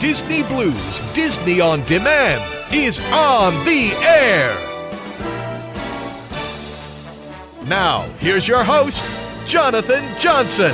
Disney Blues Disney on Demand is on the air. Now, here's your host, Jonathan Johnson.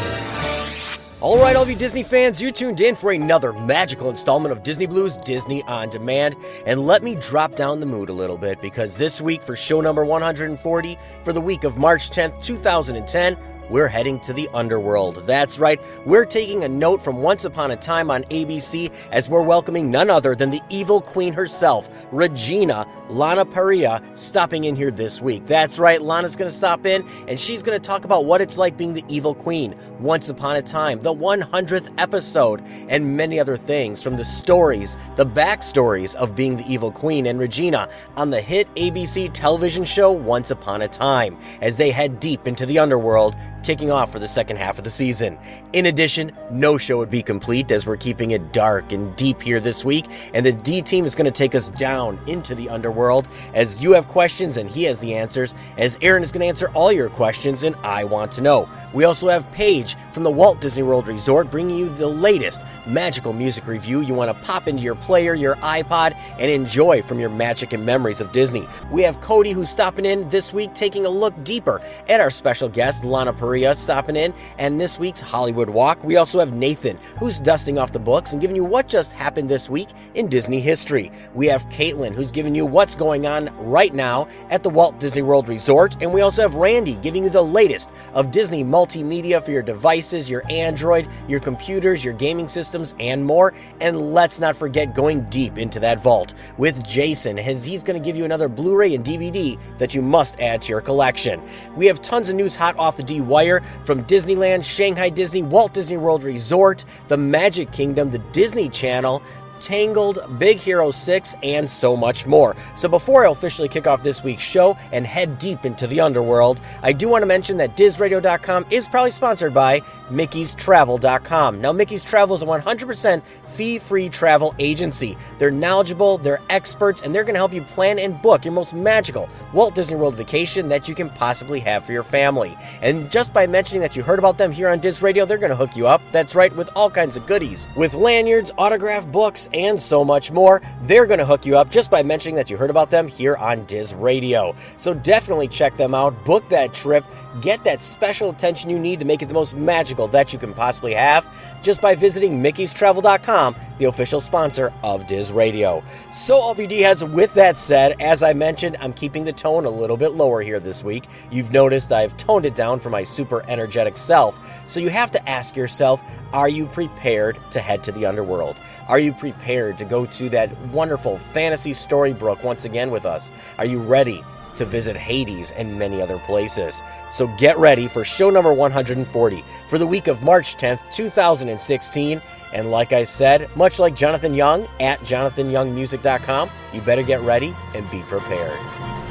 All right, all of you Disney fans, you tuned in for another magical installment of Disney Blues Disney on Demand. And let me drop down the mood a little bit because this week, for show number 140, for the week of March 10th, 2010, we're heading to the underworld. That's right, we're taking a note from Once Upon a Time on ABC as we're welcoming none other than the evil queen herself, Regina Lana Parrilla, stopping in here this week. That's right, Lana's going to stop in and she's going to talk about what it's like being the evil queen, Once Upon a Time, the 100th episode, and many other things from the stories, the backstories of being the evil queen and Regina on the hit ABC television show Once Upon a Time as they head deep into the underworld kicking off for the second half of the season. In addition, no show would be complete as we're keeping it dark and deep here this week, and the D team is going to take us down into the underworld as you have questions and he has the answers, as Aaron is going to answer all your questions and I want to know. We also have Paige from the Walt Disney World Resort bringing you the latest magical music review you want to pop into your player, your iPod, and enjoy from your magic and memories of Disney. We have Cody who's stopping in this week taking a look deeper at our special guest, Lana Parrilla, stopping in, and this week's Hollywood Walk. We also have Nathan who's dusting off the books and giving you what just happened this week in Disney history. We have Caitlin who's giving you what's going on right now at the Walt Disney World Resort, and we also have Randy giving you the latest of Disney multimedia for your devices, your Android, your computers, your gaming systems, and more. And let's not forget going deep into that vault with Jason, as he's going to give you another Blu ray and DVD that you must add to your collection. We have tons of news hot off the D wire from Disneyland, Shanghai Disney, Walt Disney World Resort, the Magic Kingdom, the Disney Channel, Tangled, Big Hero 6, and so much more. So before I officially kick off this week's show and head deep into the underworld, I do want to mention that DizRadio.com is probably sponsored by Mickey'sTravel.com. Now, Mickey's Travel is a 100% fee free travel agency. They're knowledgeable, they're experts, and they're going to help you plan and book your most magical Walt Disney World vacation that you can possibly have for your family. And just by mentioning that you heard about them here on Diz Radio, they're going to hook you up. That's right, with all kinds of goodies. With lanyards, autograph books, and so much more, they're going to hook you up just by mentioning that you heard about them here on Diz Radio. So definitely check them out, book that trip Get that special attention you need to make it the most magical that you can possibly have just by visiting Mickey'sTravel.com, the official sponsor of Diz Radio. So, all VD heads, with that said, as I mentioned, I'm keeping the tone a little bit lower here this week. You've noticed I've toned it down for my super energetic self. So, you have to ask yourself are you prepared to head to the underworld? Are you prepared to go to that wonderful fantasy storybook once again with us? Are you ready to visit Hades and many other places. So get ready for show number 140 for the week of March 10th, 2016. And like I said, much like Jonathan Young at jonathanyoungmusic.com, you better get ready and be prepared.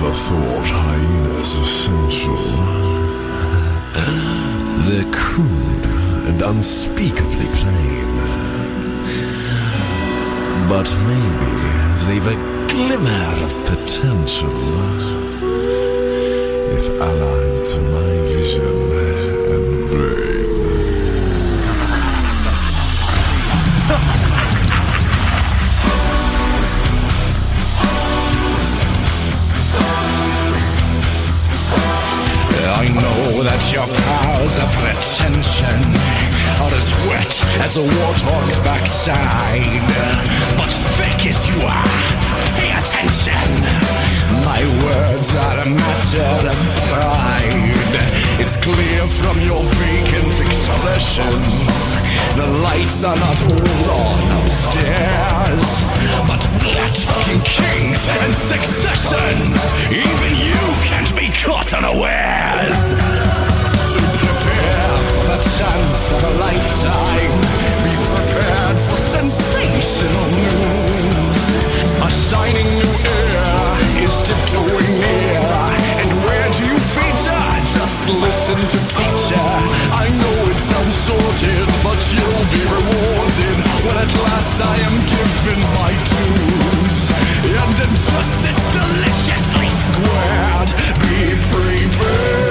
Never thought hyenas essential. They're crude and unspeakably plain. But maybe they've a glimmer of potential. If allied to my vision that your powers of retention are as wet as a warthog's backside. But thick as you are, pay attention. My words are a matter of pride. It's clear from your vacant expressions. The lights are not all on upstairs, but talking kings and successions. Even you can't be caught unawares. The chance of a lifetime. Be prepared for sensational news. A shining new era is tiptoeing near. And where do you feature? Just listen to teacher. I know it sounds sorted, but you'll be rewarded when at last I am given my dues. And injustice deliciously squared. Be prepared.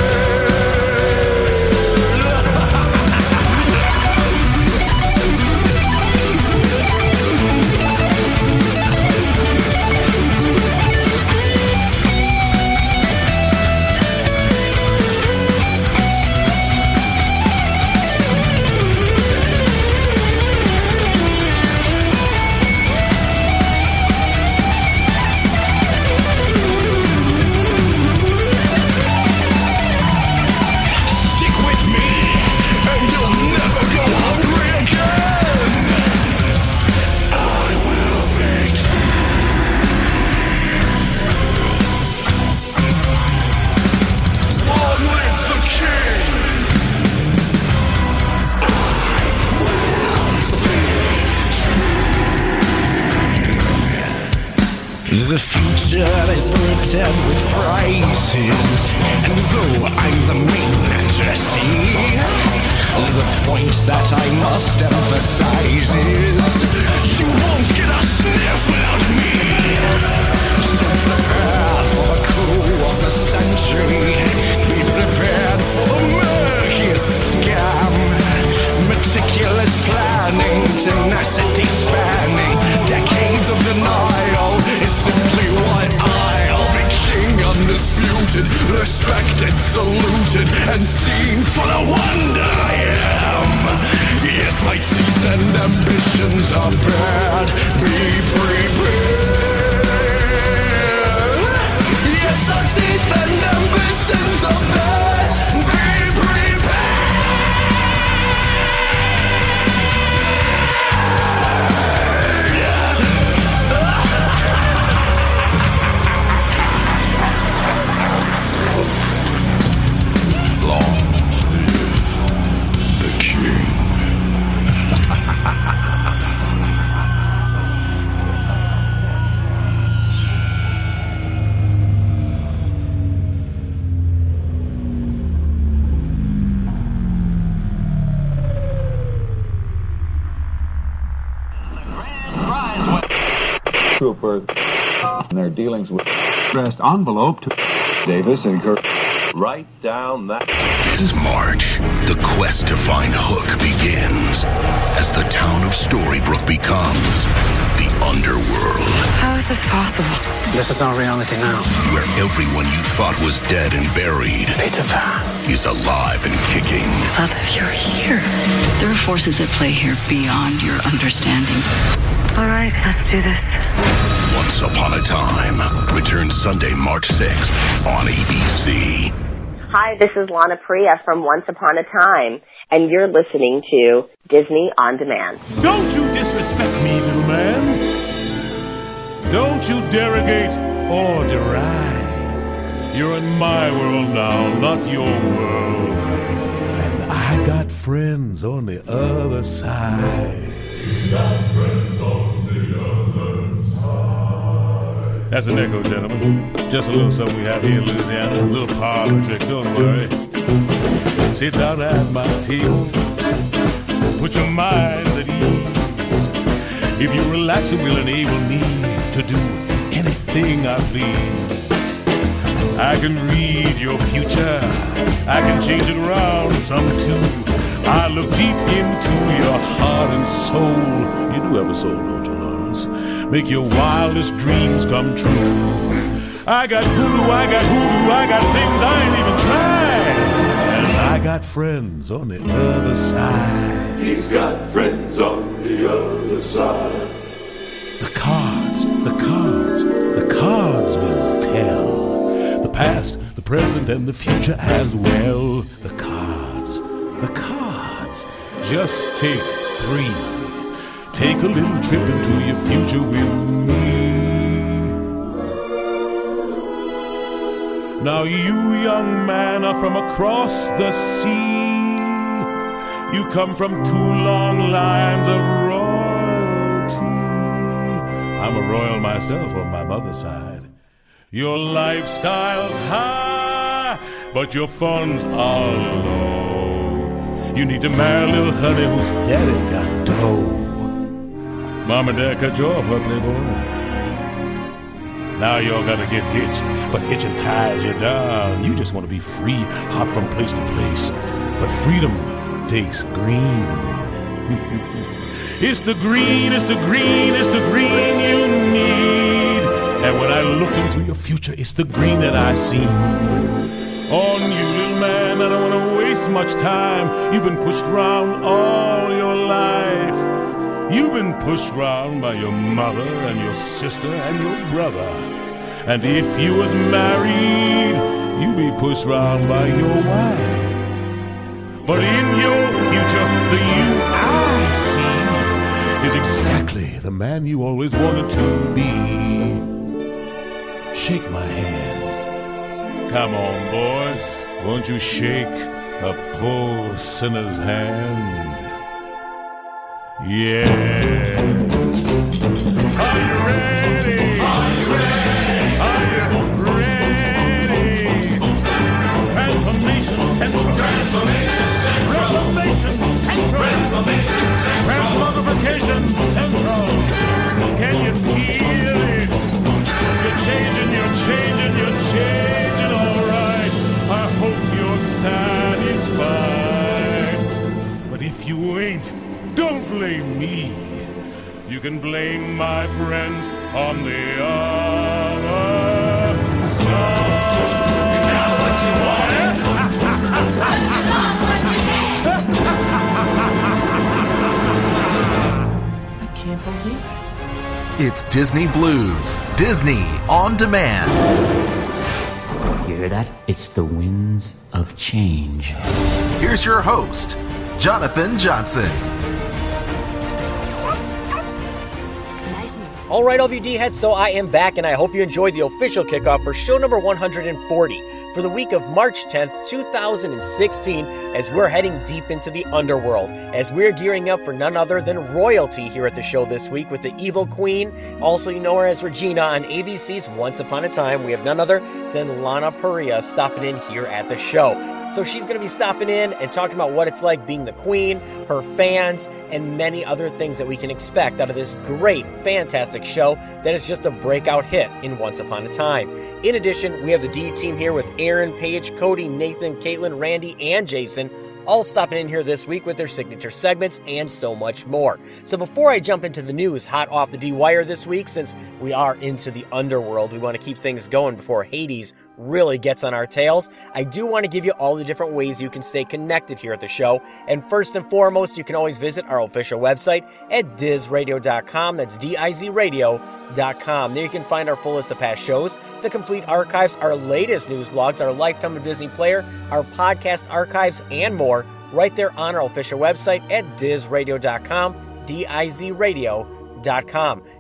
Future is littered with prizes, and though I'm the main addressee, the point that I must emphasize is you won't get a sniff without me. So prepare for the coup of the century. Be prepared for the murkiest scam. Meticulous planning, tenacity spanning, decades of denial is simply king undisputed, respected, saluted, and seen for the wonder I am. Yes, my teeth and ambitions are bad. Be prepared. Yes, our teeth and ambitions are bad. Trooper in their dealings with addressed envelope to Davis and Kirk. Write down that. This March, the quest to find Hook begins as the town of Storybrooke becomes the underworld, How is this possible? This is our reality now. where everyone you thought was dead and buried Peter Pan. is alive and kicking. Mother, you're here. There are forces at play here beyond your understanding. All right, let's do this. Once Upon a Time returns Sunday, March 6th on ABC. Hi, this is Lana Parrilla from Once Upon a Time, and you're listening to Disney On Demand. Don't you disrespect me, little man. Don't you derogate or deride. You're in my world now, not your world. And I got friends on the other side. That's an echo, gentlemen. Just a little something we have here in Louisiana. A little parlor trick, don't worry. Sit down at my table. Put your minds at ease. If you relax, it will enable me to do anything I please. I can read your future. I can change it around some too. I look deep into your heart and soul. You do have a soul, don't you, Lawrence? Make your wildest dreams come true. I got voodoo, I got hoodoo, I got things I ain't even tried. And I got friends on the other side. He's got friends on the other side. The cards, the cards, the cards will tell. The past, the present, and the future as well. The cards, the cards. Just take three. Take a little trip into your future with me. Now you, young man, are from across the sea. You come from two long lines of royalty. I'm a royal myself on my mother's side. Your lifestyle's high, but your funds are low. You need to marry a little honey whose daddy got dough. Mom and dad cut you off, huh, playboy? Now y'all gotta get hitched, but hitching ties you down. You just want to be free, hop from place to place. But freedom takes green. it's the green, it's the green, it's the green you need. And when I looked into your future, it's the green that I see. On you, little man, I don't want to waste much time. You've been pushed around all your life. You've been pushed round by your mother and your sister and your brother. And if you was married, you'd be pushed round by your wife. But in your future, the you I see is exactly the man you always wanted to be. Shake my hand. Come on, boys. Won't you shake a poor sinner's hand? Yes. You can blame my friends on the other side. You got what you wanted. You lost what you needed. I can't believe it. It's Disney Blues, Disney on demand. You hear that? It's the winds of change. Here's your host, Jonathan Johnson. All right, all of you D heads, so I am back, and I hope you enjoyed the official kickoff for show number 140 for the week of March 10th, 2016, as we're heading deep into the underworld, as we're gearing up for none other than royalty here at the show this week with the Evil Queen. Also, you know her as Regina on ABC's Once Upon a Time. We have none other than Lana Parrilla stopping in here at the show. So she's going to be stopping in and talking about what it's like being the queen, her fans, and many other things that we can expect out of this great, fantastic show that is just a breakout hit in Once Upon a Time. In addition, we have the D team here with Aaron, Paige, Cody, Nathan, Caitlin, Randy, and Jason all stopping in here this week with their signature segments and so much more. So before I jump into the news hot off the D wire this week, since we are into the underworld, we want to keep things going before Hades really gets on our tails. I do want to give you all the different ways you can stay connected here at the show. And first and foremost, you can always visit our official website at dizradio.com. That's D-I-Z radio.com. There you can find our full list of past shows, the complete archives, our latest news blogs, our Lifetime of Disney player, our podcast archives, and more right there on our official website at dizradio.com, D-I-Z radio.com.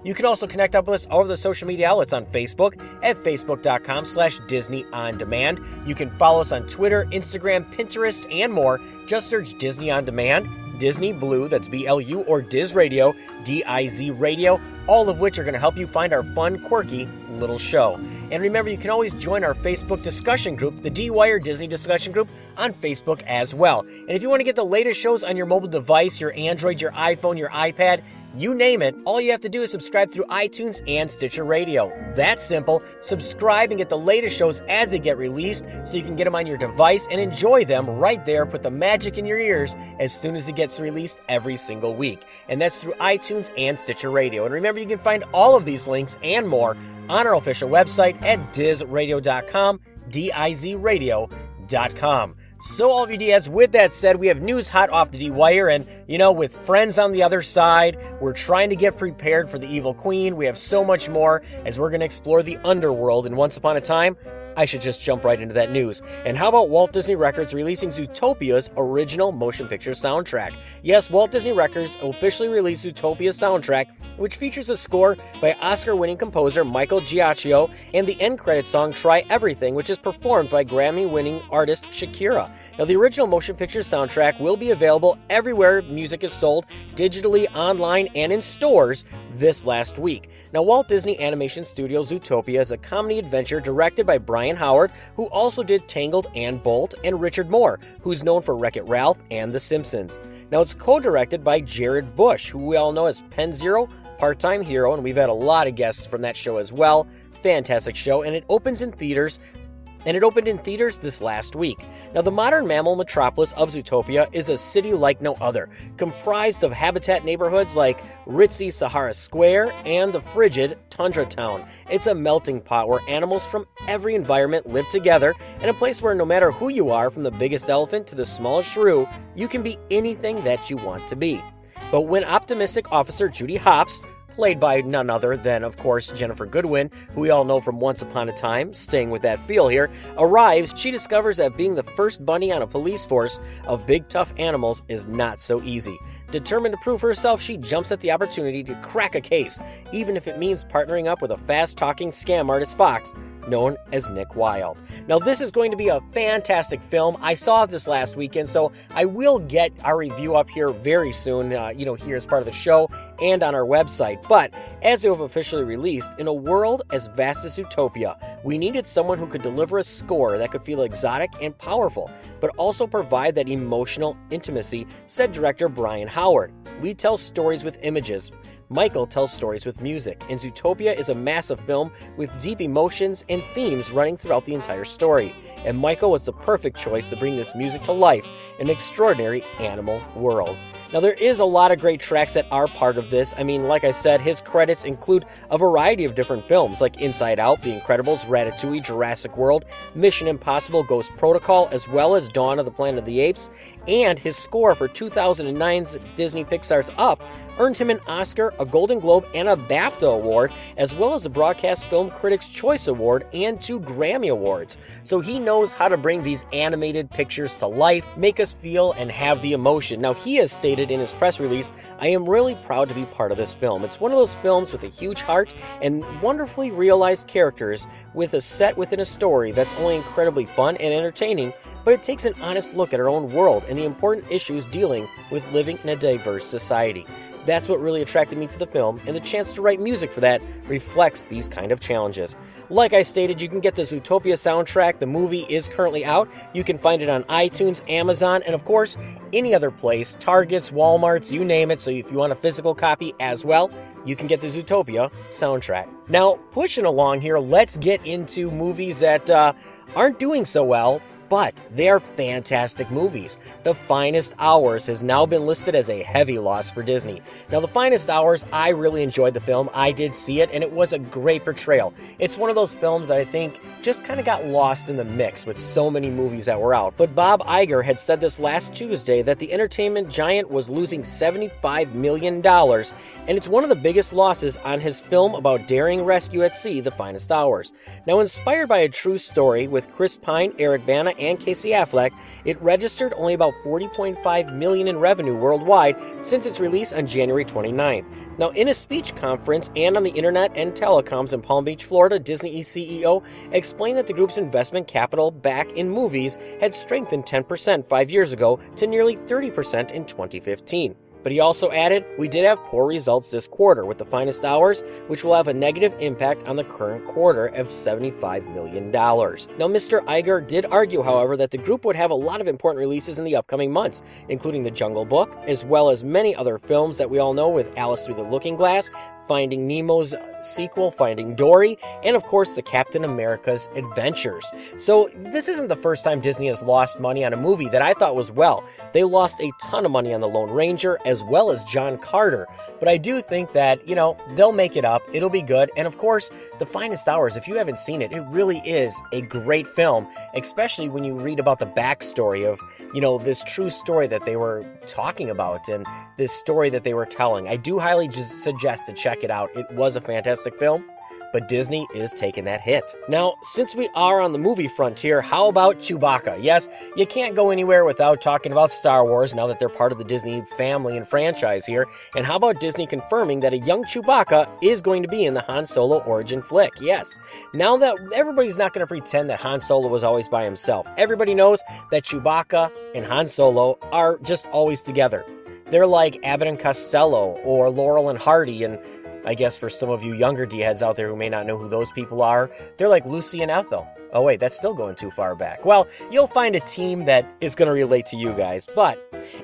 You can also connect up with us over the social media outlets on Facebook at facebook.com slash Disney On Demand. You can follow us on Twitter, Instagram, Pinterest, and more. Just search Disney On Demand. Disney Blue, that's B L U, or Diz Radio, D I Z Radio, all of which are going to help you find our fun, quirky little show. And remember, you can always join our Facebook discussion group, the D Wire Disney discussion group, on Facebook as well. And if you want to get the latest shows on your mobile device, your Android, your iPhone, your iPad, you name it, all you have to do is subscribe through iTunes and Stitcher Radio. That's simple. Subscribe and get the latest shows as they get released so you can get them on your device and enjoy them right there. Put the magic in your ears as soon as it gets released every single week. And that's through iTunes and Stitcher Radio. And remember, you can find all of these links and more on our official website at dizradio.com, D-I-Z radio.com. So, all of you D-heads, with that said, we have news hot off the D-Wire, and, you know, with friends on the other side, we're trying to get prepared for the Evil Queen. We have so much more as we're going to explore the underworld, and once upon a time, I should just jump right into that news. And how about Walt Disney Records releasing Zootopia's original motion picture soundtrack? Yes, Walt Disney Records officially released Zootopia's soundtrack which features a score by Oscar winning composer Michael Giacchino and the end credit song Try Everything, which is performed by Grammy winning artist Shakira. Now, the original motion picture soundtrack will be available everywhere music is sold, digitally, online, and in stores this last week. Now, Walt Disney Animation Studios Zootopia is a comedy adventure directed by Byron Howard, who also did Tangled and Bolt, and Richard Moore, who's known for Wreck It Ralph and The Simpsons. Now, it's co directed by Jared Bush, who we all know as Pen Zero, Part Time Hero, and we've had a lot of guests from that show as well. Fantastic show, and it opens in theaters and it opened in theaters this last week. Now, the modern mammal metropolis of Zootopia is a city like no other, comprised of habitat neighborhoods like ritzy Sahara Square and the frigid Tundra Town. It's a melting pot where animals from every environment live together, and a place where no matter who you are, from the biggest elephant to the smallest shrew, you can be anything that you want to be. But when optimistic officer Judy Hopps played by none other than, of course, Ginnifer Goodwin, who we all know from Once Upon a Time, staying with that feel here, arrives, she discovers that being the first bunny on a police force of big tough animals is not so easy. Determined to prove herself, she jumps at the opportunity to crack a case, even if it means partnering up with a fast talking scam artist Fox known as Nick Wilde. Now, this is going to be a fantastic film. I saw this last weekend, so I will get our review up here very soon, uh, you know, here as part of the show and on our website. But as they have officially released, in a world as vast as Utopia, we needed someone who could deliver a score that could feel exotic and powerful, but also provide that emotional intimacy, said director Byron Howard. We tell stories with images. Michael tells stories with music, and Zootopia is a massive film with deep emotions and themes running throughout the entire story. And Michael was the perfect choice to bring this music to life in an extraordinary animal world. Now, there is a lot of great tracks that are part of this. I mean, like I said, his credits include a variety of different films like Inside Out, The Incredibles, Ratatouille, Jurassic World, Mission Impossible, Ghost Protocol, as well as Dawn of the Planet of the Apes. And his score for 2009's Disney Pixar's Up earned him an Oscar, a Golden Globe, and a BAFTA award, as well as the Broadcast Film Critics' Choice Award and two Grammy Awards. So he knows how to bring these animated pictures to life, make us feel, and have the emotion. Now, he has stated in his press release, I am really proud to be part of this film. It's one of those films with a huge heart and wonderfully realized characters with a set within a story that's only incredibly fun and entertaining but it takes an honest look at our own world and the important issues dealing with living in a diverse society. That's what really attracted me to the film, and the chance to write music for that reflects these kind of challenges. Like I stated, you can get the Zootopia soundtrack. The movie is currently out. You can find it on iTunes, Amazon, and of course, any other place Targets, Walmarts, you name it. So if you want a physical copy as well, you can get the Zootopia soundtrack. Now, pushing along here, let's get into movies that uh, aren't doing so well, but they are fantastic movies. The Finest Hours has now been listed as a heavy loss for Disney. Now, The Finest Hours, I really enjoyed the film. I did see it, and it was a great portrayal. It's one of those films that I think just kind of got lost in the mix with so many movies that were out. But Bob Iger had said this last Tuesday that the entertainment giant was losing $75 million, and it's one of the biggest losses on his film about daring rescue at sea, The Finest Hours. Now, inspired by a true story with Chris Pine, Eric Bana, and Casey Affleck, it registered only about 40.5 million in revenue worldwide since its release on January 29th. Now, in a speech conference and on the internet and telecoms in Palm Beach, Florida, Disney CEO explained that the group's investment capital back in movies had strengthened 10% five years ago to nearly 30% in 2015. But he also added, We did have poor results this quarter with the finest hours, which will have a negative impact on the current quarter of $75 million. Now, Mr. Iger did argue, however, that the group would have a lot of important releases in the upcoming months, including The Jungle Book, as well as many other films that we all know with Alice Through the Looking Glass, Finding Nemo's sequel, Finding Dory, and of course the Captain America's Adventures. So this isn't the first time Disney has lost money on a movie that I thought was well. They lost a ton of money on The Lone Ranger as well as John Carter. But I do think that, you know, they'll make it up. It'll be good. And of course, The Finest Hours, if you haven't seen it, it really is a great film, especially when you read about the backstory of, you know, this true story that they were talking about and this story that they were telling. I do highly suggest to check it out. It was a fantastic film. but Disney is taking that hit. Now, since we are on the movie frontier, how about Chewbacca? Yes, you can't go anywhere without talking about Star Wars now that they're part of the Disney family and franchise here. And how about Disney confirming that a young Chewbacca is going to be in the Han Solo origin flick? Yes. Now that everybody's not going to pretend that Han Solo was always by himself, everybody knows that Chewbacca and Han Solo are just always together. They're like Abbott and Costello or Laurel and Hardy and I guess for some of you younger D heads out there who may not know who those people are, they're like Lucy and Ethel. Oh, wait, that's still going too far back. Well, you'll find a team that is going to relate to you guys. But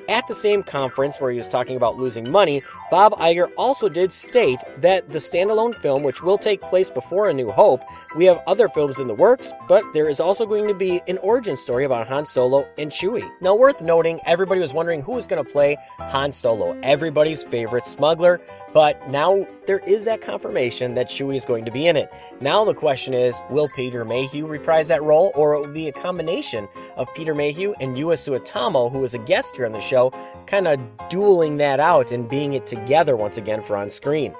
at the same conference where he was talking about losing money, Bob Iger also did state that the standalone film, which will take place before A New Hope, we have other films in the works, but there is also going to be an origin story about Han Solo and Chewie. Now, worth noting, everybody was wondering who was going to play Han Solo, everybody's favorite smuggler, but now there is that confirmation that Chewie is going to be in it. Now the question is, will Peter Mayhew reprise that role, or it will be a combination of Peter Mayhew and Joonas Suotamo, who was a guest here on the show, kind of dueling that out and being it together once again for on screen.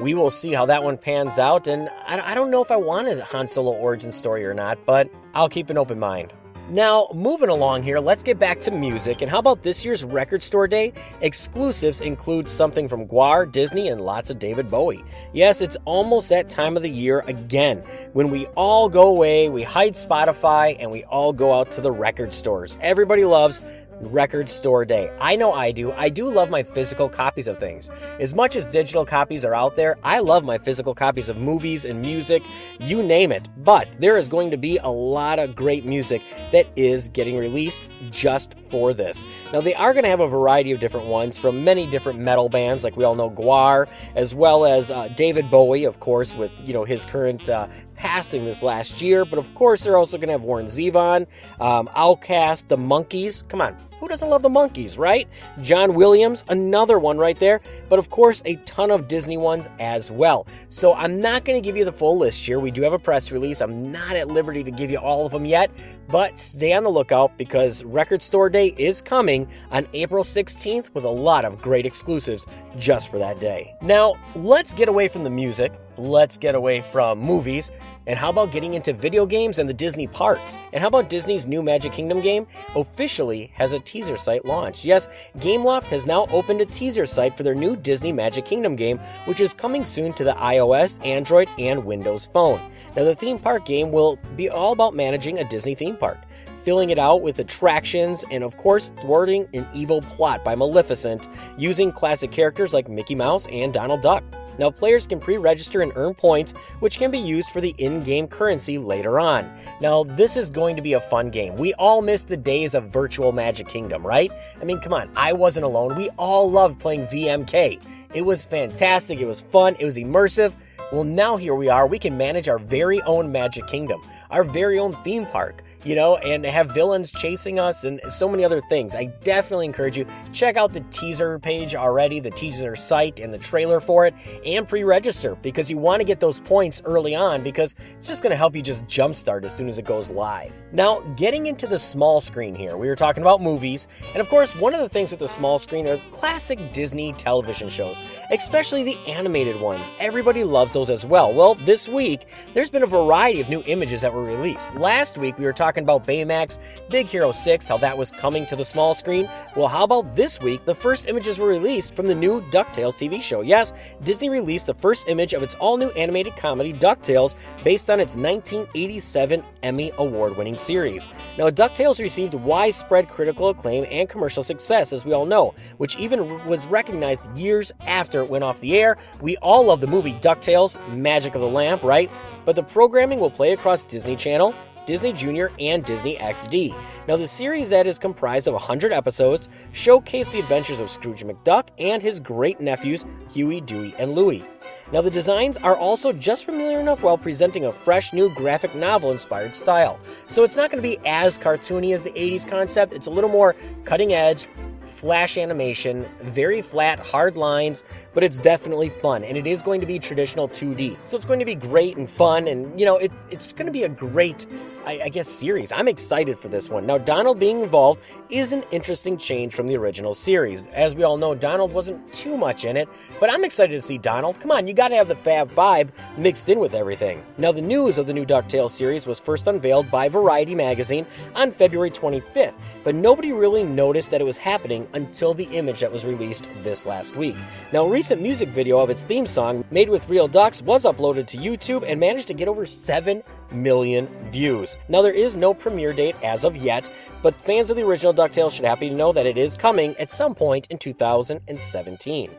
We will see how that one pans out, and I don't know if I want a Han Solo origin story or not, but I'll keep an open mind. Now, moving along here, let's get back to music. And how about this year's Record Store Day? Exclusives include something from GWAR, Disney, and lots of David Bowie. Yes, it's almost that time of the year again when we all go away, we hide Spotify, and we all go out to the record stores. Everybody loves record store day. I know I do. I do love my physical copies of things. As much as digital copies are out there, I love my physical copies of movies and music, you name it. But there is going to be a lot of great music that is getting released just for this. Now, they are going to have a variety of different ones from many different metal bands, like we all know GWAR, as well as uh, David Bowie, of course, with you know his current uh, passing this last year. But of course, they're also going to have Warren Zevon, um, OutKast, The Monkees. Come on, who doesn't love the monkeys, right? John Williams, another one right there. But of course, a ton of Disney ones as well. So I'm not going to give you the full list here. We do have a press release. I'm not at liberty to give you all of them yet, but stay on the lookout because Record Store Day is coming on April 16th with a lot of great exclusives just for that day. Now, let's get away from the music. Let's get away from movies. And how about getting into video games and the Disney parks? And how about Disney's new Magic Kingdom game officially has a teaser site launched? Yes, Gameloft has now opened a teaser site for their new Disney Magic Kingdom game, which is coming soon to the iOS, Android, and Windows Phone. Now, the theme park game will be all about managing a Disney theme park filling it out with attractions, and of course, thwarting an evil plot by Maleficent using classic characters like Mickey Mouse and Donald Duck. Now, players can pre register and earn points, which can be used for the in game currency later on. Now, this is going to be a fun game. We all miss the days of virtual Magic Kingdom, right? I mean, come on, I wasn't alone. We all loved playing VMK. It was fantastic, it was fun, it was immersive. Well, now here we are. We can manage our very own Magic Kingdom, our very own theme park you know, and have villains chasing us and so many other things. I definitely encourage you check out the teaser page already, the teaser site and the trailer for it, and pre-register because you want to get those points early on because it's just going to help you just jumpstart as soon as it goes live. Now, getting into the small screen here, we were talking about movies, and of course, one of the things with the small screen are classic Disney television shows, especially the animated ones. Everybody loves those as well. Well, this week, there's been a variety of new images that were released. Last week, we were talking talking about Baymax, Big Hero 6, how that was coming to the small screen. Well, how about this week? The first images were released from the new DuckTales TV show. Yes, Disney released the first image of its all new animated comedy, DuckTales, based on its 1987 Emmy Award winning series. Now, DuckTales received widespread critical acclaim and commercial success, as we all know, which even was recognized years after it went off the air. We all love the movie DuckTales, Magic of the Lamp, right? But the programming will play across Disney Channel, Disney Junior, and Disney XD. Now, the series that is comprised of 100 episodes showcase the adventures of Scrooge McDuck and his great nephews, Huey, Dewey, and Louie. Now, the designs are also just familiar enough while presenting a fresh new graphic novel inspired style. So it's not going to be as cartoony as the 80s concept, it's a little more cutting edge, flash animation, very flat, hard lines, but it's definitely fun. And it is going to be traditional 2D. So it's going to be great and fun. And, you know, it's, it's going to be a great I, I, guess, series. I'm excited for this one. Now, Donald being involved is an interesting change from the original series. As we all know, Donald wasn't too much in it, but I'm excited to see Donald. Come on, you gotta have the Fab Five mixed in with everything. Now, the news of the new DuckTales series was first unveiled by Variety magazine on February 25th, but nobody really noticed that it was happening until the image that was released this last week. Now, a recent music video of its theme song, made with real ducks, was uploaded to YouTube and managed to get over 7 million views. Now, there is no premiere date as of yet, but fans of the original DuckTales should be happy to know that it is coming at some point in 2017.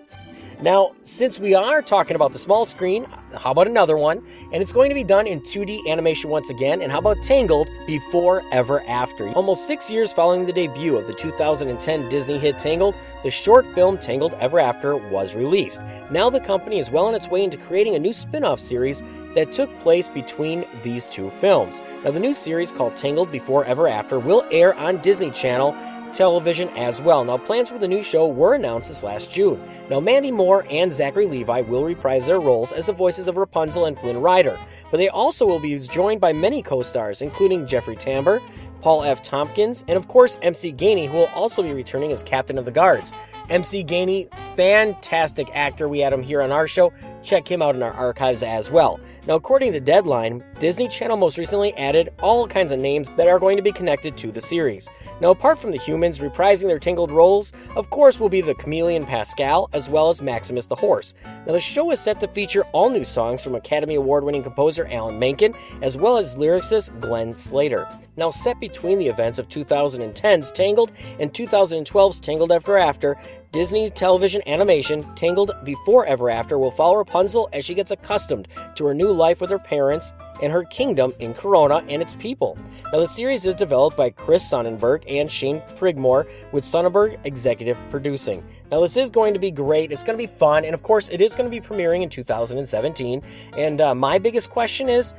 Now, since we are talking about the small screen, how about another one? And it's going to be done in 2D animation once again. And how about Tangled Before Ever After? Almost six years following the debut of the 2010 Disney hit Tangled, the short film Tangled Ever After was released. Now the company is well on its way into creating a new spin off series that took place between these two films. Now, the new series called Tangled Before Ever After will air on Disney Channel television as well. Now, plans for the new show were announced this last June. Now, Mandy Moore and Zachary Levi will reprise their roles as the voices of Rapunzel and Flynn Rider, but they also will be joined by many co stars, including Jeffrey Tambor, Paul F. Tompkins, and of course MC Gainey, who will also be returning as Captain of the Guards. MC Gainey, fantastic actor. We had him here on our show. Check him out in our archives as well. Now, according to Deadline, Disney Channel most recently added all kinds of names that are going to be connected to the series. Now, apart from the humans reprising their Tangled roles, of course, will be the chameleon Pascal as well as Maximus the horse. Now, the show is set to feature all new songs from Academy Award winning composer Alan Menken as well as lyricist Glenn Slater. Now, set between the events of 2010's Tangled and 2012's Tangled Ever After, Disney's television animation, Tangled Before Ever After, will follow Rapunzel as she gets accustomed to her new life with her parents and her kingdom in Corona and its people. Now, the series is developed by Chris Sonnenberg and Shane Prigmore, with Sonnenberg executive producing. Now, this is going to be great. It's going to be fun. And of course, it is going to be premiering in 2017. And uh, my biggest question is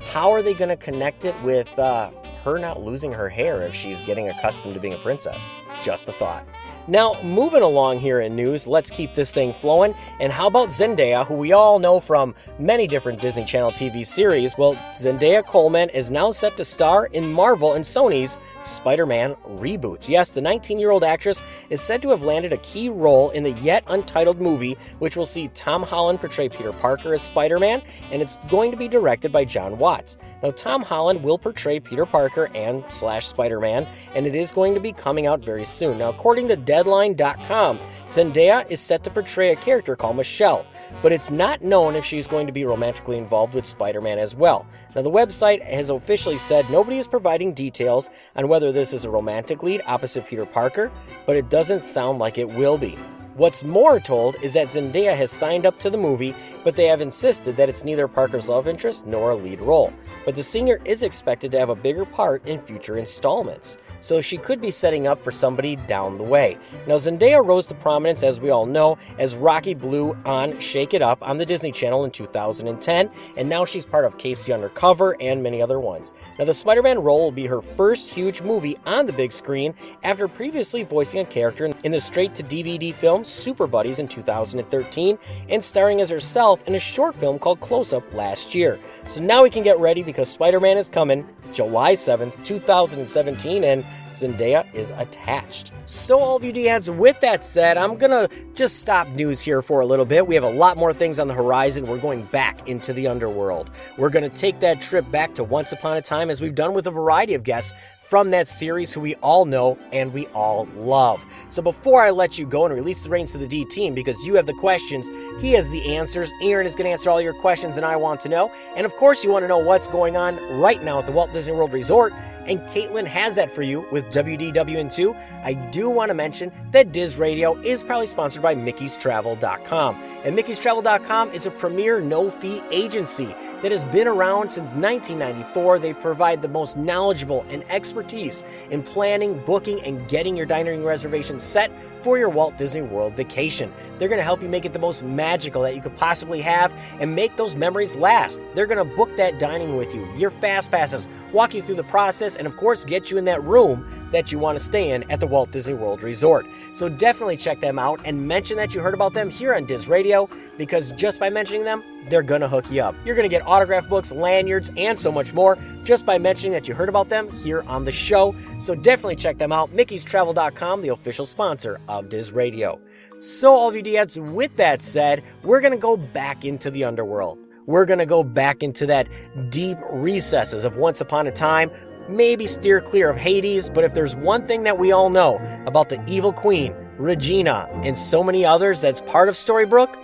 how are they going to connect it with uh, her not losing her hair if she's getting accustomed to being a princess? Just a thought. Now, moving along here in news, let's keep this thing flowing. And how about Zendaya, who we all know from many different Disney Channel TV series? Well, Zendaya Coleman is now set to star in Marvel and Sony's Spider Man reboot. Yes, the 19 year old actress is said to have landed a key role in the yet untitled movie, which will see Tom Holland portray Peter Parker as Spider Man, and it's going to be directed by Jon Watts. Now, Tom Holland will portray Peter Parker and slash Spider Man, and it is going to be coming out very soon. Now, according to Deadline.com, Zendaya is set to portray a character called Michelle, but it's not known if she's going to be romantically involved with Spider Man as well. Now, the website has officially said nobody is providing details on whether this is a romantic lead opposite Peter Parker, but it doesn't sound like it will be. What's more told is that Zendaya has signed up to the movie, but they have insisted that it's neither Parker's love interest nor a lead role. But the singer is expected to have a bigger part in future installments so she could be setting up for somebody down the way. Now, Zendaya rose to prominence, as we all know, as Rocky Blue on Shake It Up on the Disney Channel in 2010, and now she's part of K.C. Undercover and many other ones. Now, the Spider Man role will be her first huge movie on the big screen after previously voicing a character in the straight to DVD film Super Buddies in 2013 and starring as herself in a short film called Close Up last year. So now we can get ready because Spider Man is coming July 7th, 2017, and Zendaya is attached. So, all of you dads, with that said, I'm gonna just stop news here for a little bit. We have a lot more things on the horizon. We're going back into the underworld. We're gonna take that trip back to Once Upon a Time, as we've done with a variety of guests from that series who we all know and we all love. So before I let you go and release the reins to the D team, because you have the questions, he has the answers. Aaron is going to answer all your questions, and I want to know. And of course, you want to know what's going on right now at the Walt Disney World Resort and Caitlin has that for you with WDWN2. I do want to mention that Diz Radio is proudly sponsored by Mickey'sTravel.com. And Mickey'sTravel.com is a premier no fee agency that has been around since 1994. They provide the most knowledgeable and expertise in planning, booking, and getting your dining reservations set for your Walt Disney World vacation. They're going to help you make it the most magical that you could possibly have and make those memories last. They're going to book that dining with you, your fast passes, walk you through the process and of course, get you in that room that you want to stay in at the Walt Disney World Resort. So definitely check them out and mention that you heard about them here on Diz Radio because just by mentioning them, they're gonna hook you up. You're gonna get autograph books, lanyards, and so much more just by mentioning that you heard about them here on the show. So definitely check them out. Mickey'sTravel.com, the official sponsor of Diz Radio. So, all of you dads, with that said, we're gonna go back into the underworld. We're gonna go back into that deep recesses of Once Upon a Time. Maybe steer clear of Hades, but if there's one thing that we all know about the evil queen, Regina, and so many others that's part of Storybrooke,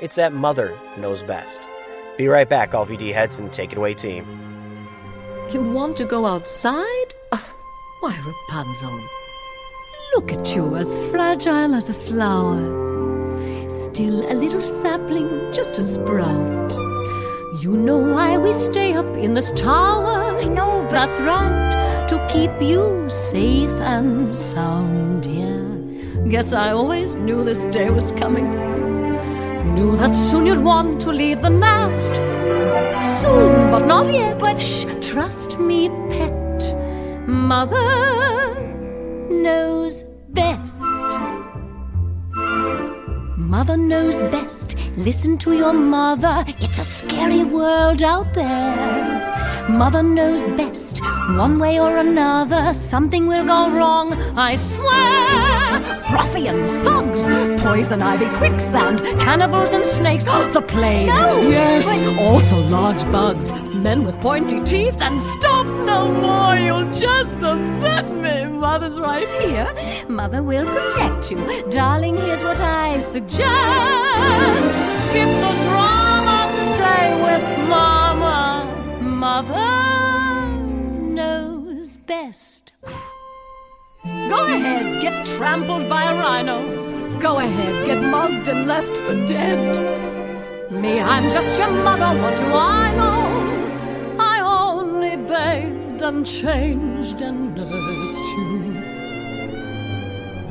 it's that Mother knows best. Be right back, all VD heads, and take it away, team. You want to go outside? Oh, why, Rapunzel? Look at you, as fragile as a flower. Still a little sapling, just a sprout. You know why we stay up in this tower? I know, but that's right, to keep you safe and sound, yeah. Guess I always knew this day was coming. Knew that soon you'd want to leave the nest. Soon, but not yet. But shh, trust me, pet. Mother knows best. Mother knows best. Listen to your mother. It's a scary world out there. Mother knows best. One way or another, something will go wrong, I swear. Ruffians, thugs, poison ivy, quicksand, cannibals and snakes. the plague. No, yes. but- Also large bugs, men with pointy teeth, and stop no more. You'll just upset me. Mother's right here. Mother will protect you. Darling, here's what I suggest. Skip the drama, stay with Mama. Mother knows best. Go ahead, get trampled by a rhino. Go ahead, get mugged and left for dead. Me, I'm just your mother, what do I know? I only bathed and changed and nursed you.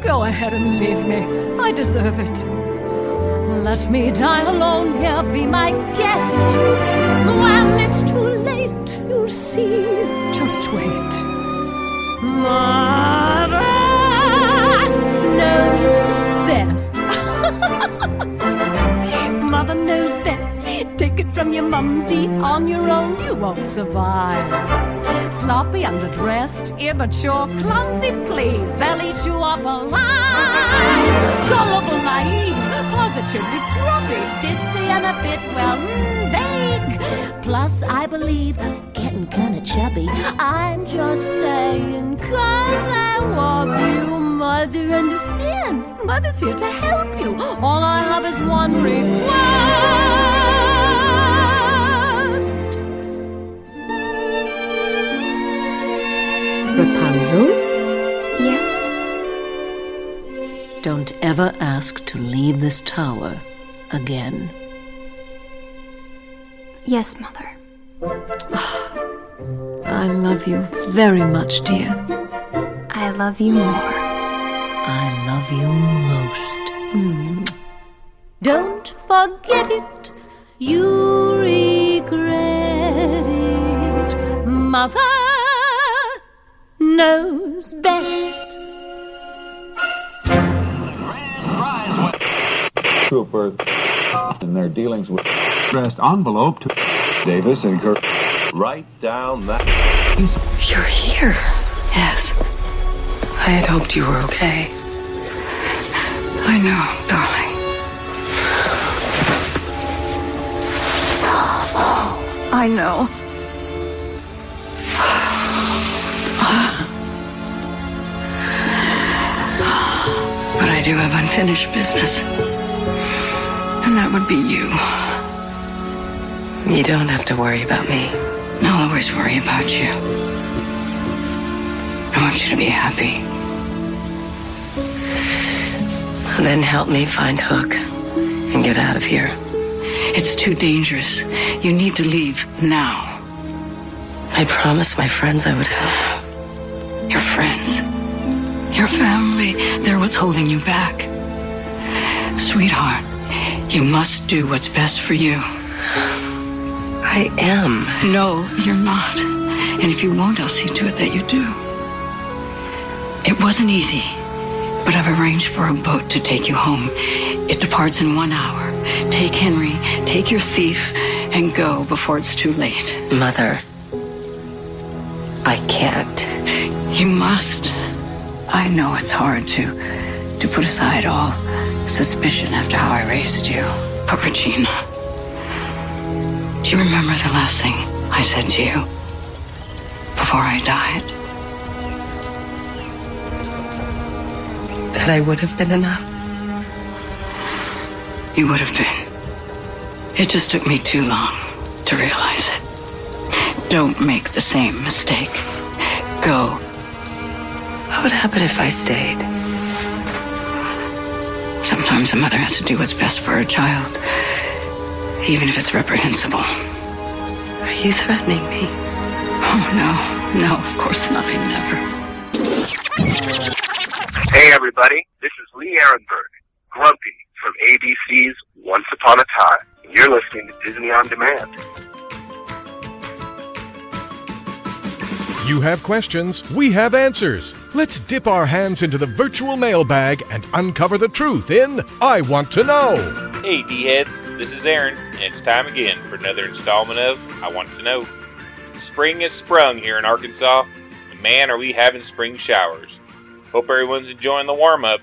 Go ahead and leave me, I deserve it. Let me die alone here, be my guest. When it's too late, you'll see. Just wait. Mother knows best. Mother knows best. Take it from your mumsy. On your own, you won't survive. Sloppy, underdressed, immature, clumsy, please. They'll eat you up alive. Gullible, naive, positively grubby, ditzy, and a bit, well, mm, vague. Plus, I believe getting kinda chubby. I'm just saying, cause I love you. Mother understands. Mother's here to help you. All I have is one request. Rapunzel, Yes? don't ever ask to leave this tower again. Yes, Mother. I love you very much, dear. I love you more. I you most. Mm. Don't forget it. You regret it. Mother knows best. Trooper in their dealings with addressed envelope to Davis and Kirk. Write down that. You're here. Yes. I had hoped you were okay. I know, darling. I know. But I do have unfinished business. And that would be you. You don't have to worry about me. I'll always worry about you. I want you to be happy. Then help me find Hook and get out of here. It's too dangerous. You need to leave now. I promised my friends I would help. Your friends. Your family. They're what's holding you back. Sweetheart, you must do what's best for you. I am. No, you're not. And if you won't, I'll see to it that you do. It wasn't easy, but I've arranged for a boat to take you home. It departs in one hour. Take Henry, take your thief, and go before it's too late. Mother, I can't. You must. I know it's hard to to put aside all suspicion after how I raised you. But Regina, do you remember the last thing I said to you before I died? That I would have been enough. You would have been. It just took me too long to realize it. Don't make the same mistake. Go. What would happen if I stayed? Sometimes a mother has to do what's best for her child, even if it's reprehensible. Are you threatening me? Oh, no. No, of course not. I never. Hey, everybody. This is Lee Arenberg, Grumpy from ABC's Once Upon a Time. And you're listening to Disney On Demand. You have questions, we have answers. Let's dip our hands into the virtual mailbag and uncover the truth in I Want to Know. Hey, D heads, this is Erin, and it's time again for another installment of I Want to Know. Spring has sprung here in Arkansas, and man, are we having spring showers. Hope everyone's enjoying the warm up.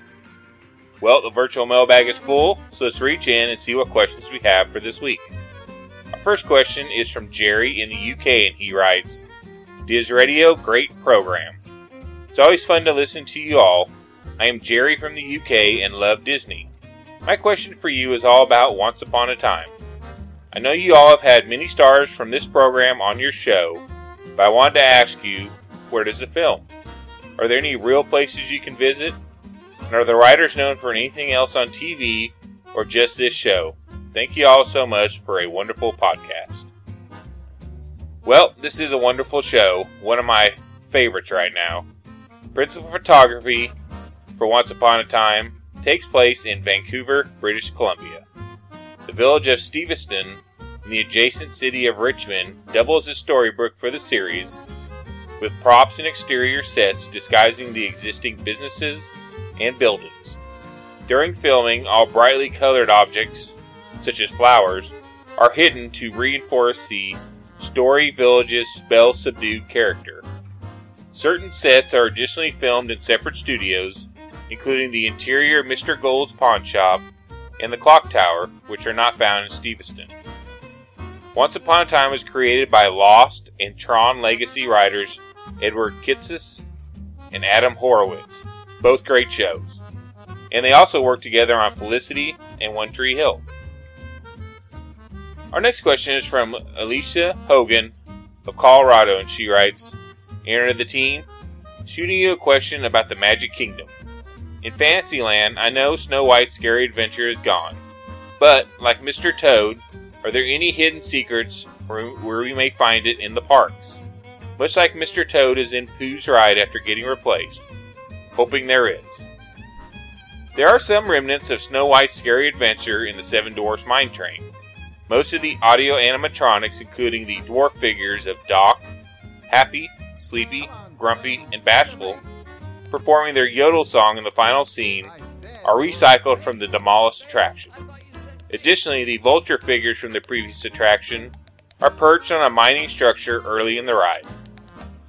Well, the virtual mailbag is full, so let's reach in and see what questions we have for this week. Our first question is from Jerry in the UK, and he writes Diz Radio, great program. It's always fun to listen to you all. I am Jerry from the UK and love Disney. My question for you is all about Once Upon a Time. I know you all have had many stars from this program on your show, but I wanted to ask you where does it film? Are there any real places you can visit? And are the writers known for anything else on TV or just this show? Thank you all so much for a wonderful podcast. Well, this is a wonderful show, one of my favorites right now. Principal photography for Once Upon a Time takes place in Vancouver, British Columbia. The village of Steveston and the adjacent city of Richmond doubles as Storybrooke for the series, with props and exterior sets disguising the existing businesses and buildings. During filming, all brightly colored objects, such as flowers, are hidden to reinforce the Story Village's spell subdued character. Certain sets are additionally filmed in separate studios, including the interior of Mr. Gold's pawn shop and the clock tower, which are not found in Steveston. Once Upon a Time was created by Lost and Tron Legacy writers Edward Kitsis and Adam Horowitz, both great shows. And they also worked together on Felicity and One Tree Hill. Our next question is from Alicia Hogan of Colorado, and she writes Erin of the team, shooting you a question about the Magic Kingdom. In Fantasyland, I know Snow White's scary adventure is gone, but, like Mr. Toad, are there any hidden secrets where, we may find it in the parks? Much like Mr. Toad is in Pooh's ride after getting replaced. Hoping there is. There are some remnants of Snow White's scary adventure in the Seven Dwarfs Mine Train. Most of the audio animatronics, including the dwarf figures of Doc, Happy, Sleepy, Grumpy, and Bashful, performing their yodel song in the final scene, are recycled from the demolished attraction. Additionally, the vulture figures from the previous attraction are perched on a mining structure early in the ride.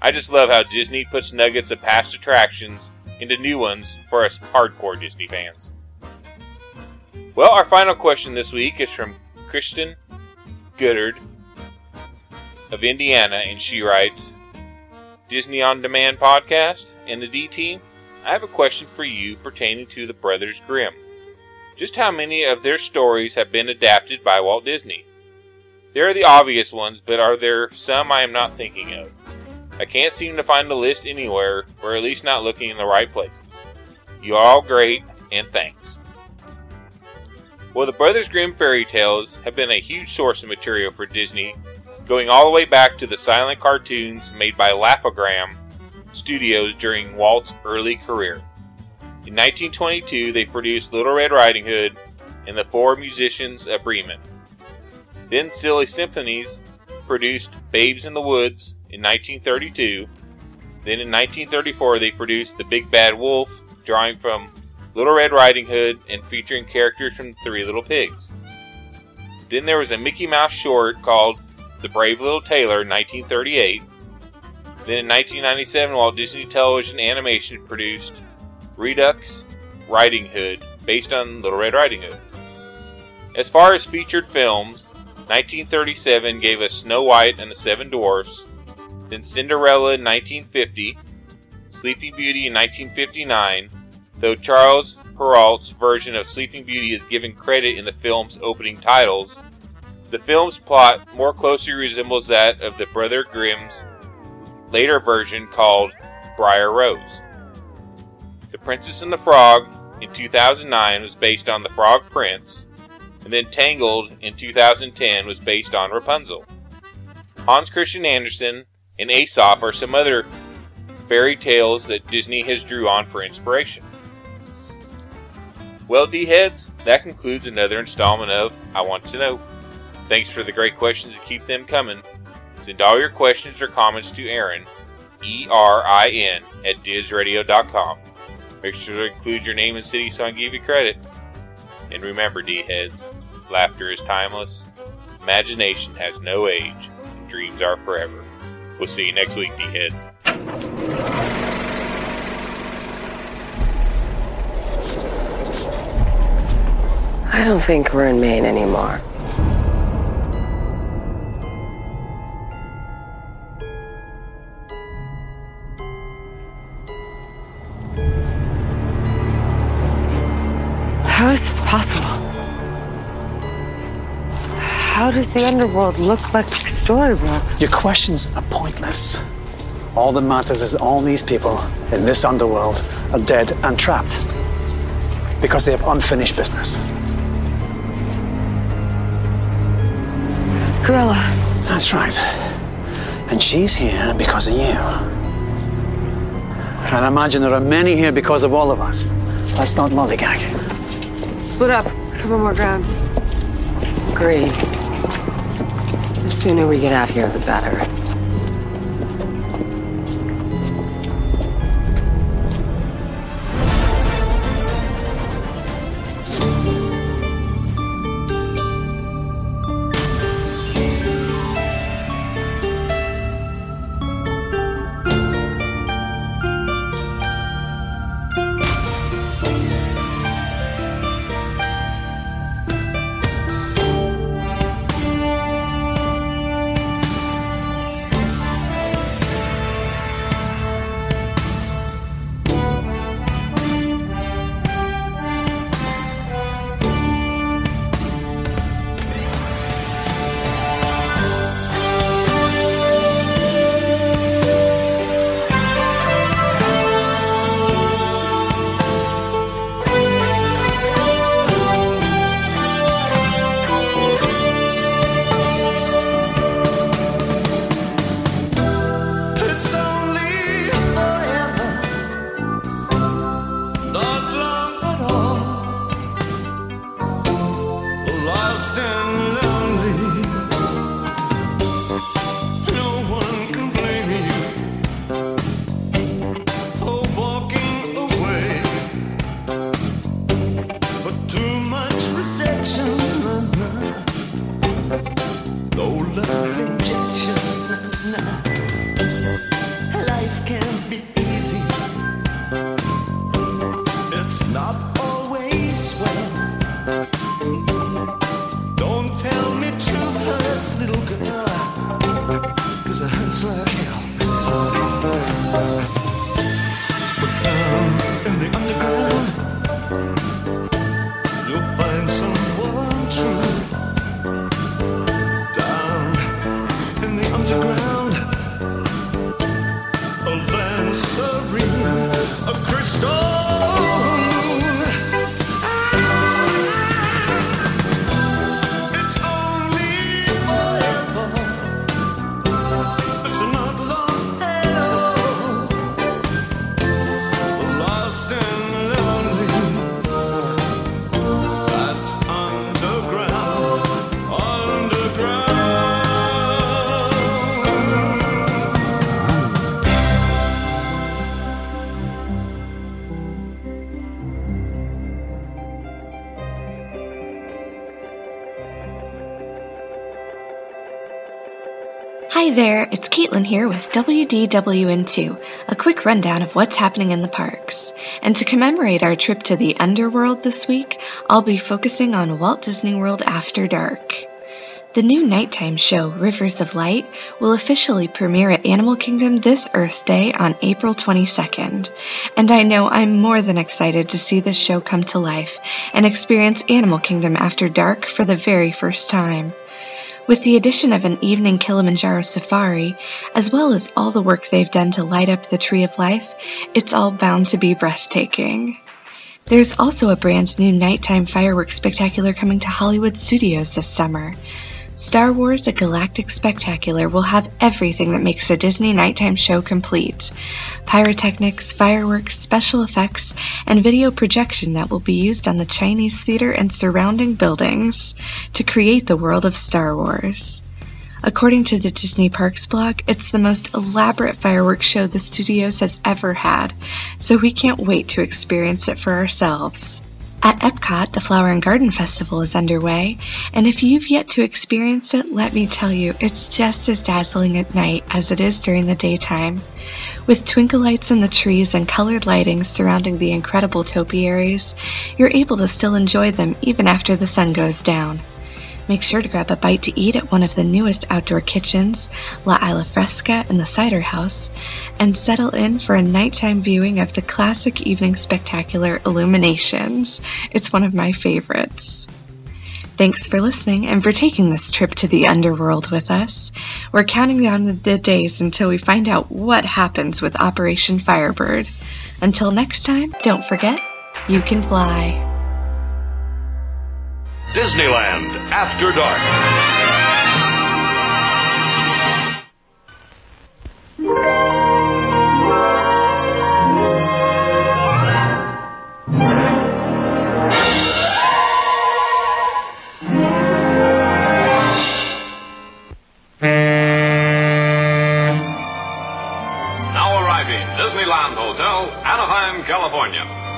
I just love how Disney puts nuggets of past attractions into new ones for us hardcore Disney fans. Well, our final question this week is from Kristen Goodard of Indiana, and she writes Disney On Demand podcast and the D team. I have a question for you pertaining to the Brothers Grimm. Just how many of their stories have been adapted by Walt Disney? There are the obvious ones, but are there some I am not thinking of? I can't seem to find the list anywhere, or at least not looking in the right places. You are all great, and thanks. Well, the Brothers Grimm fairy tales have been a huge source of material for Disney, going all the way back to the silent cartoons made by Laugh-O-Gram Studios during Walt's early career. In 1922, they produced Little Red Riding Hood and the Four Musicians of Bremen. Then Silly Symphonies produced Babes in the Woods in 1932. Then in 1934, they produced The Big Bad Wolf, drawing from Little Red Riding Hood and featuring characters from Three Little Pigs. Then there was a Mickey Mouse short called The Brave Little Tailor, 1938. Then in 1997, Walt Disney Television Animation produced Redux Riding Hood, based on Little Red Riding Hood. As far as featured films, 1937 gave us Snow White and the Seven Dwarfs, then Cinderella in 1950, Sleeping Beauty in 1959, though Charles Perrault's version of Sleeping Beauty is given credit in the film's opening titles, the film's plot more closely resembles that of the Brother Grimm's later version called Briar Rose. The Princess and the Frog in 2009 was based on The Frog Prince, and then Tangled in 2010 was based on Rapunzel. Hans Christian Andersen and Aesop are some other fairy tales that Disney has drew on for inspiration. Well, D-heads, that concludes another installment of I Want to Know. Thanks for the great questions and keep them coming. Send all your questions or comments to Erin, E-R-I-N, at DizRadio.com. Make sure to include your name and city so I can give you credit. And remember, D-heads, laughter is timeless, imagination has no age, and dreams are forever. We'll see you next week, D-heads. I don't think we're in Maine anymore. How is this possible? How does the underworld look like Storybrooke? Your questions are pointless. All that matters is that all these people in this underworld are dead and trapped because they have unfinished business. Gorilla. That's right. And she's here because of you. And I imagine there are many here because of all of us. Let's not lollygag. Split up. Cover more ground. Agreed. The sooner we get out here, the better. Hi there, it's Caitlin here with WDWN2, a quick rundown of what's happening in the parks. And to commemorate our trip to the underworld this week, I'll be focusing on Walt Disney World After Dark. The new nighttime show, Rivers of Light, will officially premiere at Animal Kingdom this Earth Day on April 22nd. And I know I'm more than excited to see this show come to life and experience Animal Kingdom After Dark for the very first time. With the addition of an evening Kilimanjaro safari, as well as all the work they've done to light up the Tree of Life, it's all bound to be breathtaking. There's also a brand new nighttime fireworks spectacular coming to Hollywood Studios this summer. Star Wars A Galactic Spectacular will have everything that makes a Disney nighttime show complete pyrotechnics, fireworks, special effects, and video projection that will be used on the Chinese theater and surrounding buildings to create the world of Star Wars. According to the Disney Parks blog, it's the most elaborate fireworks show the studios has ever had, so we can't wait to experience it for ourselves. At Epcot, the Flower and Garden Festival is underway, and if you've yet to experience it, let me tell you, it's just as dazzling at night as it is during the daytime. With twinkle lights in the trees and colored lighting surrounding the incredible topiaries, you're able to still enjoy them even after the sun goes down. Make sure to grab a bite to eat at one of the newest outdoor kitchens, La Isla Fresca and the Cider House, and settle in for a nighttime viewing of the classic evening spectacular Illuminations. It's one of my favorites. Thanks for listening and for taking this trip to the underworld with us. We're counting down the days until we find out what happens with Operation Firebird. Until next time, don't forget, you can fly. Disneyland After Dark. Now arriving, Disneyland Hotel, Anaheim, California.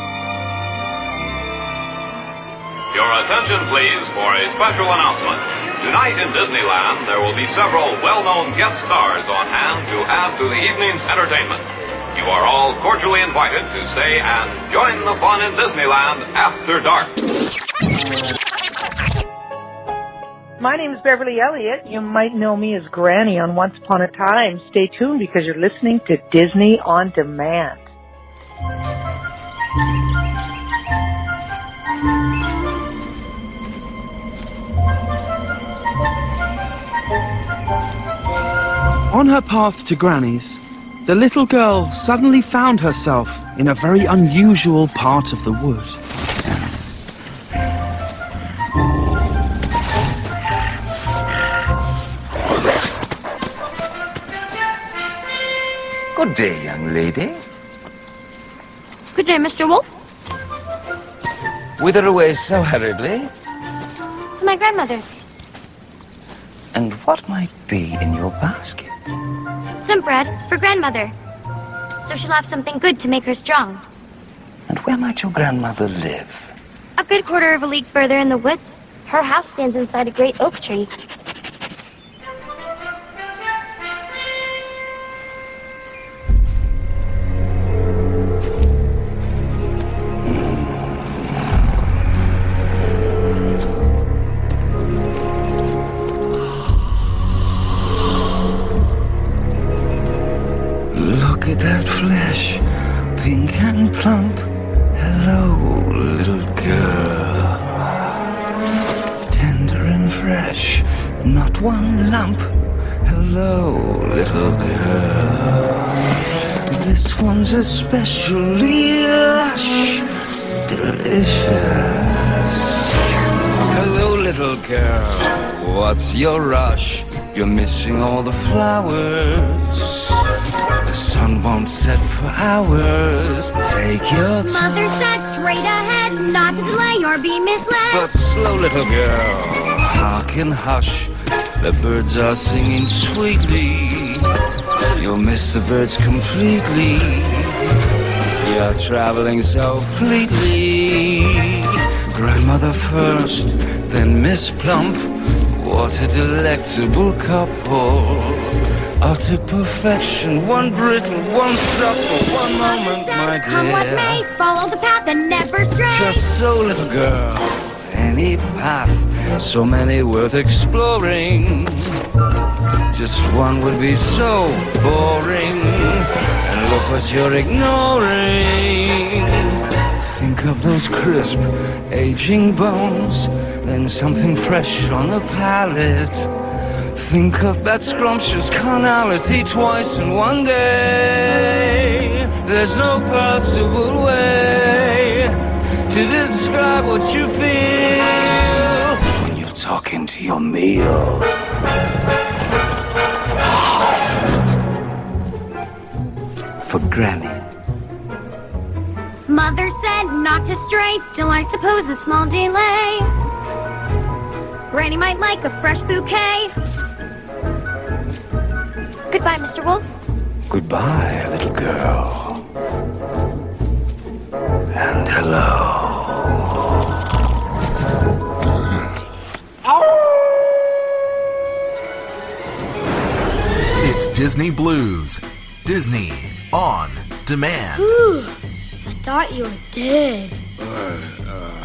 Your attention, please, for a special announcement. Tonight in Disneyland, there will be several well-known guest stars on hand to add to the evening's entertainment. You are all cordially invited to stay and join the fun in Disneyland after dark. My name is Beverly Elliott. You might know me as Granny on Once Upon a Time. Stay tuned because you're listening to Disney on Demand. On her path to Granny's, the little girl suddenly found herself in a very unusual part of the wood. Good day, young lady. Good day, Mr. Wolf. Whither away so hurriedly? To my grandmother's. And what might be in your basket? Some bread for grandmother. So she'll have something good to make her strong. And where might your grandmother live? A good quarter of a league further in the woods. Her house stands inside a great oak tree. This one's especially lush, delicious. Hello, little girl. What's your rush? You're missing all the flowers. The sun won't set for hours. Take your time. Mother said straight ahead, not to delay or be misled. But slow, little girl, hark and hush. The birds are singing sweetly. You'll miss the birds completely. You're traveling so fleetly. Grandmother first, then Miss Plump. What a delectable couple. Utter perfection, one brittle, one supple, one moment, my dear. Come what may, follow the path and never stray. Just so, little girl, any path, so many worth exploring. Just one would be so boring, and look what you're ignoring. Think of those crisp, aging bones, then something fresh on the palate. Think of that scrumptious carnality twice in one day. There's no possible way to describe what you feel when you're talking to your meal. For Granny. Mother said not to stray, still I suppose a small delay. Granny might like a fresh bouquet. Goodbye, Mr. Wolf. Goodbye, little girl. And hello. It's Disney Blues. Disney on demand. Whew, I thought you were dead.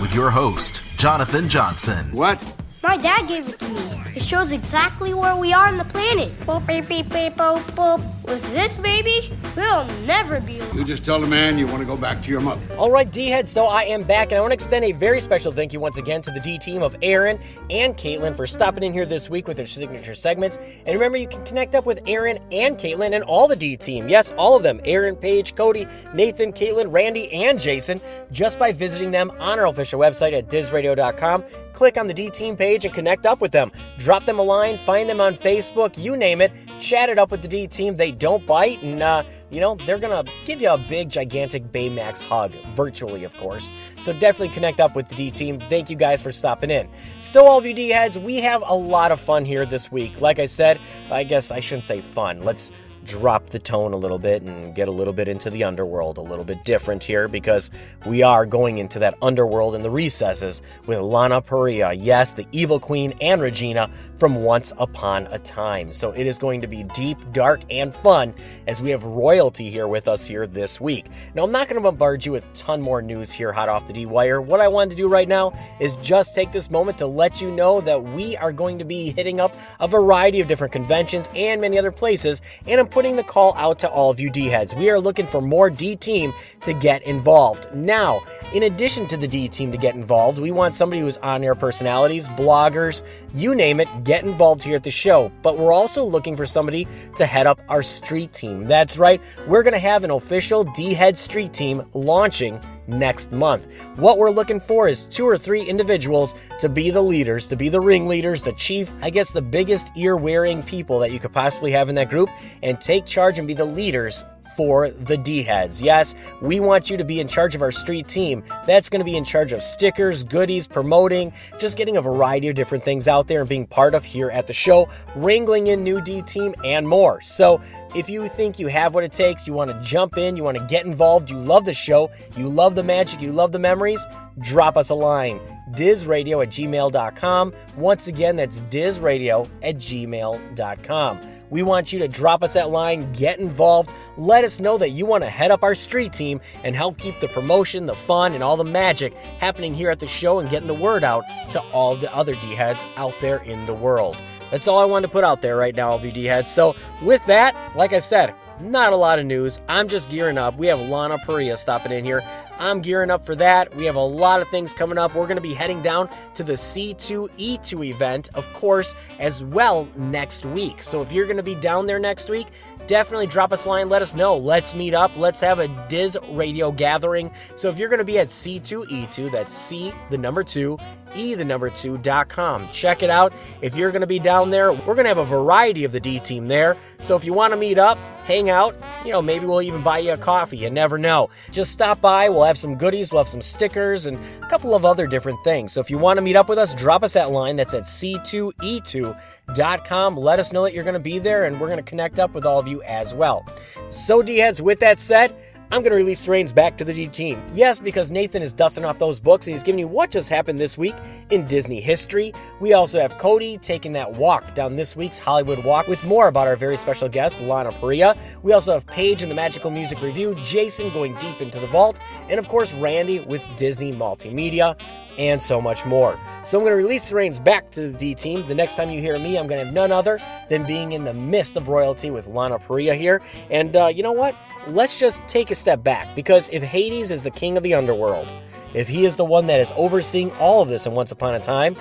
With your host, Jonathan Johnson. What? My dad gave it to me. It shows exactly where we are on the planet. Boop, beep, beep, beep, boop, boop. With this baby, we'll never be alone. You just tell the man you want to go back to your mother. All right, D head, so I am back, and I want to extend a very special thank you once again to the D team of Erin and Caitlin for stopping in here this week with their signature segments. And remember, you can connect up with Erin and Caitlin and all the D team. Yes, all of them Erin, Paige, Cody, Nathan, Caitlin, Randy, and Jason just by visiting them on our official website at dizradio.com. Click on the D team page and connect up with them. Drop them a line, find them on Facebook, you name it. Chat it up with the D team. They don't bite, and uh, you know, they're gonna give you a big, gigantic Baymax hug, virtually, of course. So definitely connect up with the D team. Thank you guys for stopping in. So, all of you D heads, we have a lot of fun here this week. Like I said, I guess I shouldn't say fun. Let's drop the tone a little bit and get a little bit into the underworld, a little bit different here because we are going into that underworld in the recesses with Lana Parrilla, yes, the evil queen and Regina from Once Upon a Time. So it is going to be deep, dark, and fun as we have royalty here with us here this week. Now, I'm not going to bombard you with a ton more news here hot off the D wire. What I wanted to do right now is just take this moment to let you know that we are going to be hitting up a variety of different conventions and many other places, and I'm putting the call out to all of you D heads. We are looking for more D team to get involved. Now, in addition to the D team to get involved, we want somebody who's on air personalities, bloggers, you name it, get involved here at the show. But we're also looking for somebody to head up our street team. That's right, we're going to have an official D head street team launching next month. What we're looking for is two or three individuals to be the leaders, to be the ringleaders, the chief, I guess the biggest ear wearing people that you could possibly have in that group, and take charge and be the leaders for the D heads. Yes, we want you to be in charge of our street team. That's going to be in charge of stickers, goodies, promoting, just getting a variety of different things out there and being part of here at the show, wrangling in new D team, and more. So, if you think you have what it takes, you want to jump in, you want to get involved, you love the show, you love the magic, you love the memories, drop us a line. Dizradio at gmail.com. Once again, that's dizradio at gmail.com. We want you to drop us that line, get involved, let us know that you want to head up our street team and help keep the promotion, the fun, and all the magic happening here at the show and getting the word out to all the other D heads out there in the world. That's all I wanted to put out there right now, all LVD heads. So, with that, like I said, not a lot of news. I'm just gearing up. We have Lana Parrilla stopping in here. I'm gearing up for that. We have a lot of things coming up. We're going to be heading down to the C2E2 event, of course, as well next week. So if you're going to be down there next week, definitely drop us a line. Let us know. Let's meet up. Let's have a Diz radio gathering. So if you're going to be at C2E2, that's C, the number two, E, the number two, dot com. Check it out. If you're going to be down there, we're going to have a variety of the D team there. So if you want to meet up, hang out, you know, maybe we'll even buy you a coffee. You never know. Just stop by. We'll have some goodies. We'll have some stickers and a couple of other different things. So if you want to meet up with us, drop us that line. That's at C2E2.com. Let us know that you're going to be there and we're going to connect up with all of you as well. So, D heads, with that said, I'm going to release the reins back to the D team. Yes, because Nathan is dusting off those books and he's giving you what just happened this week in Disney history. We also have Cody taking that walk down this week's Hollywood Walk with more about our very special guest, Lana Parrilla. We also have Paige in the Magical Music Review, Jason going deep into the vault, and of course, Randy with Disney Multimedia, and so much more. So I'm going to release the reins back to the D team. The next time you hear me, I'm going to have none other than being in the midst of royalty with Lana Parrilla here. And uh, you know what? Let's just take a step back because if Hades is the king of the underworld, if he is the one that is overseeing all of this in Once Upon a Time,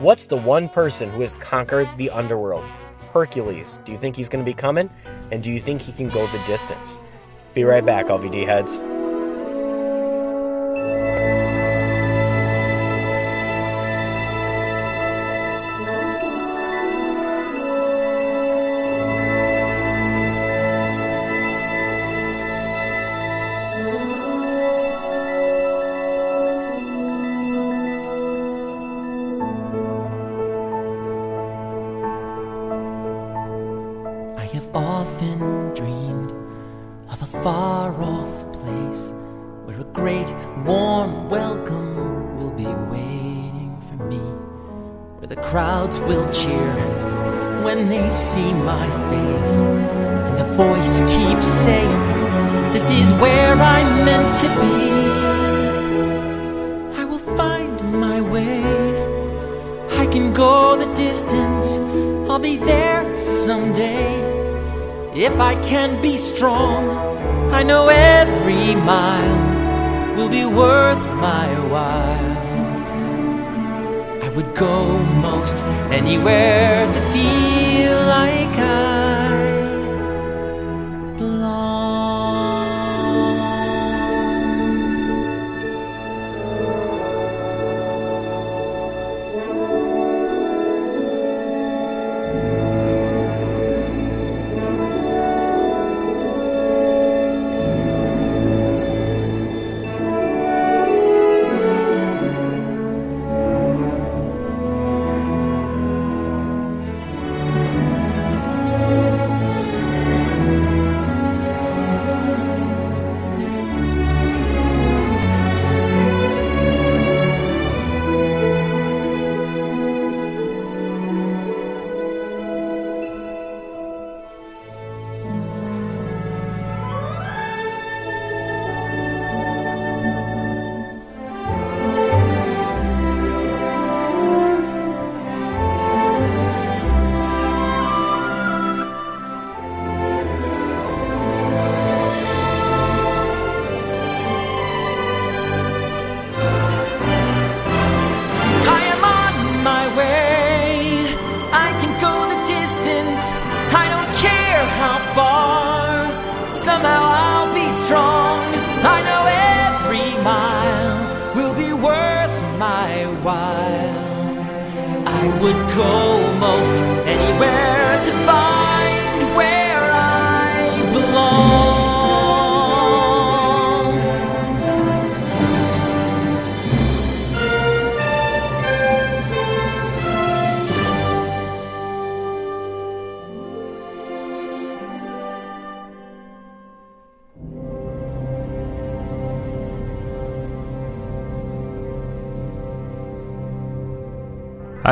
what's the one person who has conquered the underworld? Hercules. Do you think he's going to be coming? And do you think he can go the distance? Be right back, LVD heads.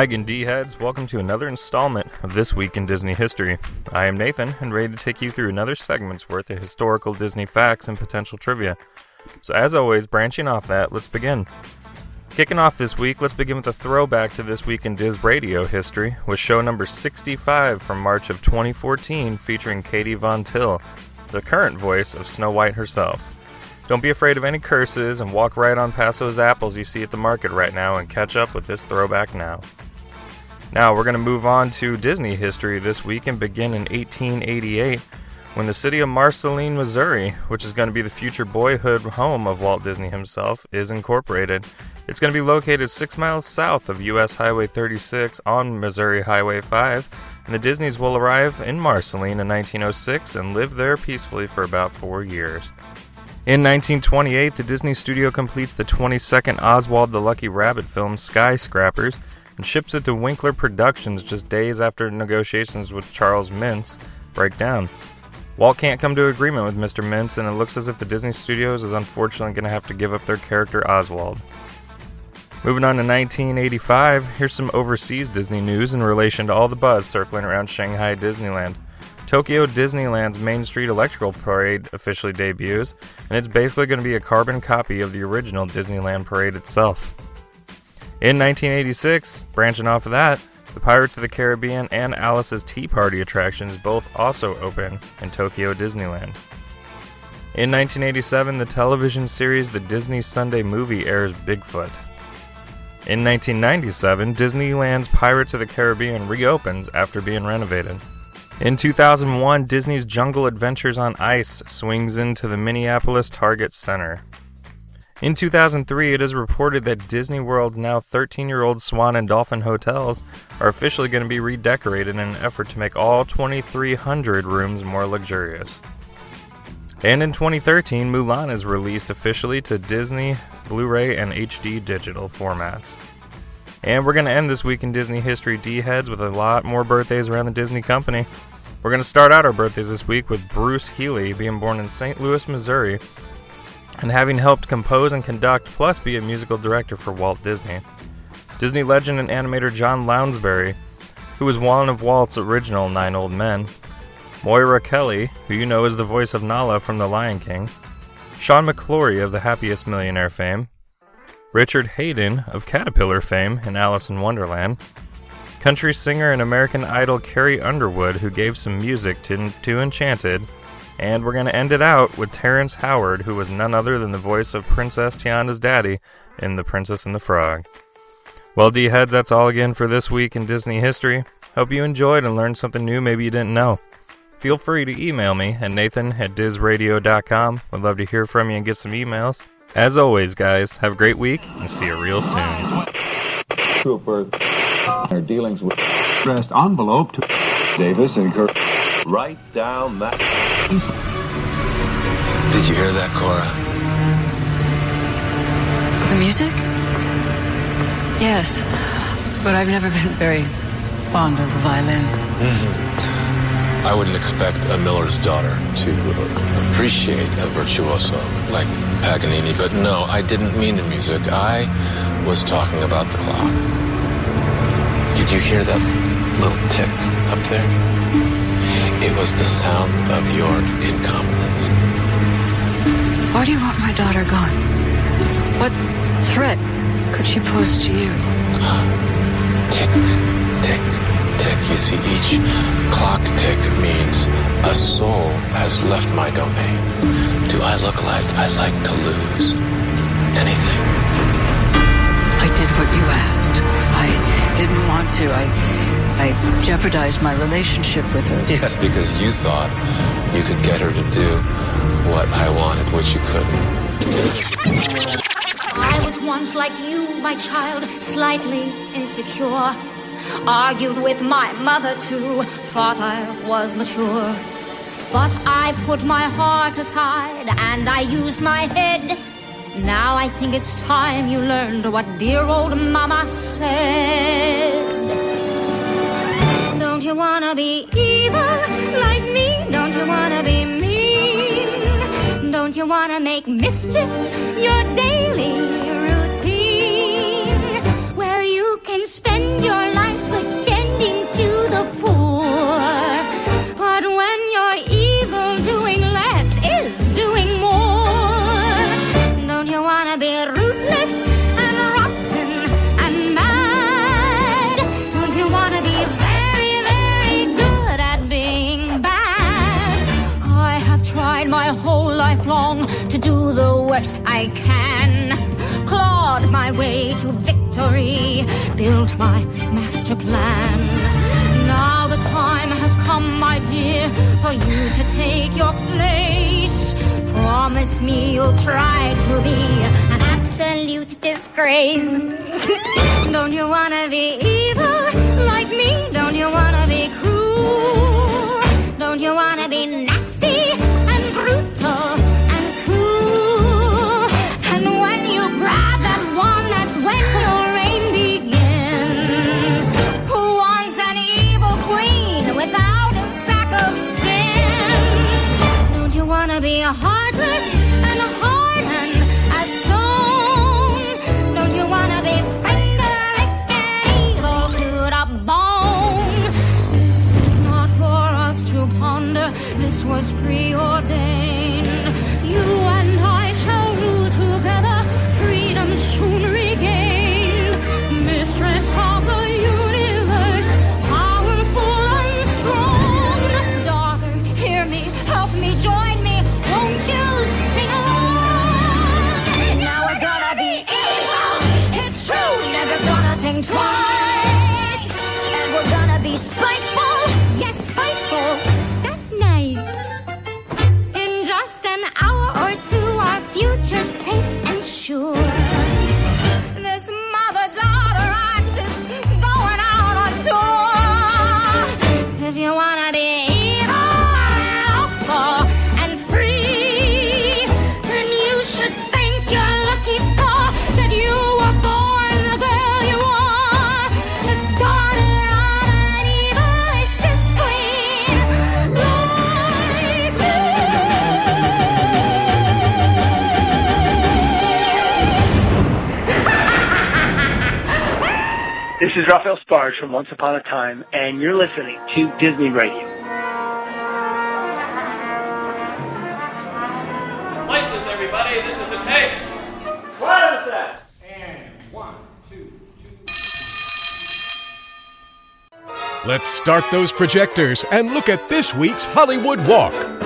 Hi, D heads. Welcome to another installment of This Week in Disney History. I am Nathan, and ready to take you through another segment's worth of historical Disney facts and potential trivia. So, as always, branching off that, let's begin. Kicking off this week, let's begin with a throwback to This Week in Diz Radio history, with show number 65 from March of 2014 featuring Katie Von Till, the current voice of Snow White herself. Don't be afraid of any curses and walk right on past those apples you see at the market right now and catch up with this throwback now. Now, we're going to move on to Disney history this week and begin in 1888 when the city of Marceline, Missouri, which is going to be the future boyhood home of Walt Disney himself, is incorporated. It's going to be located six miles south of US Highway 36 on Missouri Highway 5, and the Disneys will arrive in Marceline in 1906 and live there peacefully for about four years. In 1928, the Disney studio completes the 22nd Oswald the Lucky Rabbit film Skyscrapers and ships it to Winkler Productions just days after negotiations with Charles Mintz break down. Walt can't come to agreement with Mr. Mintz, and it looks as if the Disney Studios is unfortunately going to have to give up their character Oswald. Moving on to 1985, here's some overseas Disney news in relation to all the buzz circling around Shanghai Disneyland. Tokyo Disneyland's Main Street Electrical Parade officially debuts, and it's basically going to be a carbon copy of the original Disneyland parade itself. In 1986, branching off of that, the Pirates of the Caribbean and Alice's Tea Party attractions both also open in Tokyo Disneyland. In 1987, the television series The Disney Sunday Movie airs Bigfoot. In 1997, Disneyland's Pirates of the Caribbean reopens after being renovated. In 2001, Disney's Jungle Adventures on Ice swings into the Minneapolis Target Center. In 2003, it is reported that Disney World's now 13 year old Swan and Dolphin hotels are officially going to be redecorated in an effort to make all 2,300 rooms more luxurious. And in 2013, Mulan is released officially to Disney, Blu ray, and HD digital formats. And we're going to end this week in Disney history D heads with a lot more birthdays around the Disney company. We're going to start out our birthdays this week with Bruce Healey being born in St. Louis, Missouri, and having helped compose and conduct, plus be a musical director for Walt Disney. Disney legend and animator John Lounsbery, who was one of Walt's original Nine Old Men, Moira Kelly, who you know is the voice of Nala from The Lion King, Sean McClory of The Happiest Millionaire fame, Richard Haydn of Caterpillar fame in Alice in Wonderland, country singer and American Idol Carrie Underwood, who gave some music to, to Enchanted, and we're going to end it out with Terrence Howard, who was none other than the voice of Princess Tiana's daddy in The Princess and the Frog. Well, D heads, that's all again for this week in Disney history. Hope you enjoyed and learned something new maybe you didn't know. Feel free to email me at nathan at dizradio.com. Would love to hear from you and get some emails. As always, guys, have a great week and see you real soon. Their dealings with addressed envelope to Davis and Kirk. Write down that. Did you hear that, Cora? The music? Yes, but I've never been very fond of the violin. Mm-hmm. I wouldn't expect a miller's daughter to appreciate a virtuoso like Paganini, but no, I didn't mean the music. I was talking about the clock. Did you hear that little tick up there? It was the sound of your incompetence. Why do you want my daughter gone? What threat could she pose to you? Tick, tick, tick. You see, each clock tick means a soul has left my domain. Do I look like I like to lose anything? I did what you asked. I didn't want to. I I jeopardized my relationship with her. Yes, because you thought you could get her to do what I wanted, which you couldn't. I was once like you, my child, slightly insecure. Argued with my mother too, thought I was mature. But I put my heart aside and I used my head. Now I think it's time you learned what dear old mama said. You wanna be evil like me? Don't you wanna be mean? Don't you wanna make mischief your daily routine? Where you can spend your life I can. Clawed my way to victory, built my master plan. Now the time has come, my dear, for you to take your place. Promise me you'll try to be an absolute disgrace. Don't you wanna be evil like me? Don't you wanna be cruel? Don't you wanna be was preordained. You and I shall rule together, freedom soon safe and sure. Is Raphael Sbarge from Once Upon a Time, and you're listening to Disney Radio. Places, everybody. This is a tape. Quiet on set. And one, two, Let's start those projectors and look at this week's Hollywood Walk.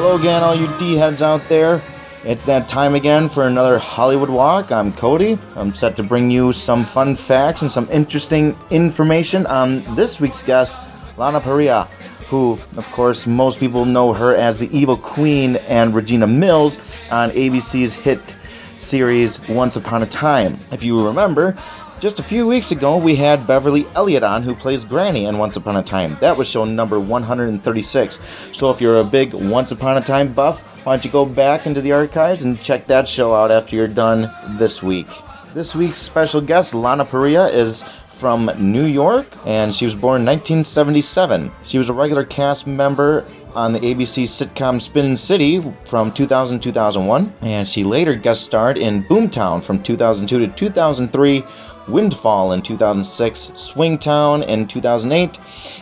Hello again, all you D heads out there. It's that time again for another Hollywood Walk. I'm Cody. I'm set to bring you some fun facts and some interesting information on this week's guest, Lana Parrilla, who, of course, most people know her as the Evil Queen and Regina Mills on ABC's hit series Once Upon a Time. If you remember, just a few weeks ago, we had Beverly Elliott on, who plays Granny in Once Upon a Time. That was show number 136. So if you're a big Once Upon a Time buff, why don't you go back into the archives and check that show out after you're done this week? This week's special guest, Lana Parrilla, is from New York, and she was born in 1977. She was a regular cast member on the ABC sitcom Spin City from 2000 2001, and she later guest starred in Boomtown from 2002 to 2003. Windfall in 2006, Swingtown in 2008,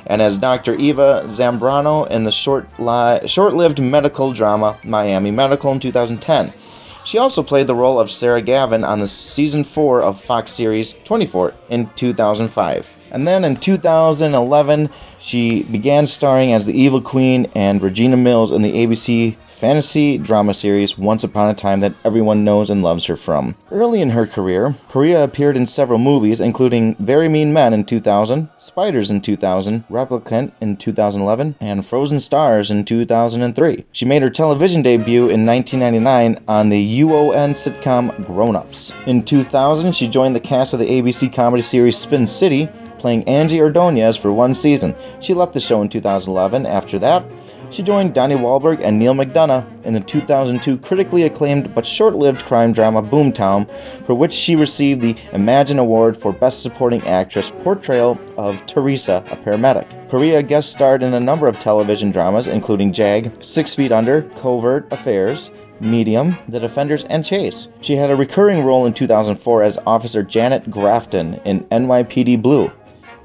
and as Dr. Eva Zambrano in the short li- short-lived medical drama Miami Medical in 2010. She also played the role of Sarah Gavin on the season 4 of Fox series 24 in 2005. And then in 2011, she began starring as the Evil Queen and Regina Mills in the ABC fantasy drama series Once Upon a Time that everyone knows and loves her from. Early in her career, Parrilla appeared in several movies, including Very Mean Men in 2000, Spiders in 2000, Replicant in 2011, and Frozen Stars in 2003. She made her television debut in 1999 on the UPN sitcom Grown Ups. In 2000, she joined the cast of the ABC comedy series Spin City, playing Angie Ordonez for one season. She left the show in 2011. After that, she joined Donnie Wahlberg and Neal McDonough in the 2002 critically acclaimed but short-lived crime drama Boomtown, for which she received the Imagine Award for Best Supporting Actress portrayal of Teresa, a paramedic. Parrilla guest starred in a number of television dramas, including Jag, Six Feet Under, Covert Affairs, Medium, The Defenders, and Chase. She had a recurring role in 2004 as Officer Janet Grafton in NYPD Blue.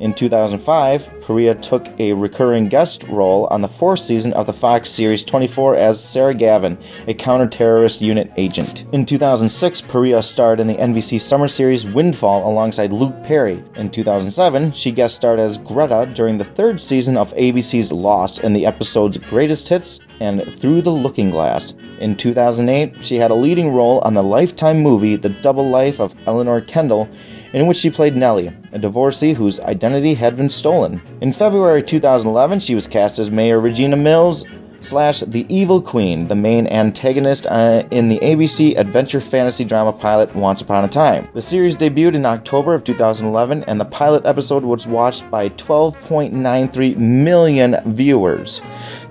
In 2005, Parrilla took a recurring guest role on the fourth season of the Fox series 24 as Sarah Gavin, a counter-terrorist unit agent. In 2006, Parrilla starred in the NBC summer series Windfall alongside Luke Perry. In 2007, she guest starred as Greta during the third season of ABC's Lost in the episodes Greatest Hits and Through the Looking Glass. In 2008, she had a leading role on the Lifetime movie The Double Life of Eleanor Kendall in which she played Nellie, a divorcee whose identity had been stolen. In February 2011, she was cast as Mayor Regina Mills slash the Evil Queen, the main antagonist uh, in the ABC adventure fantasy drama pilot Once Upon a Time. The series debuted in October of 2011, and the pilot episode was watched by 12.93 million viewers.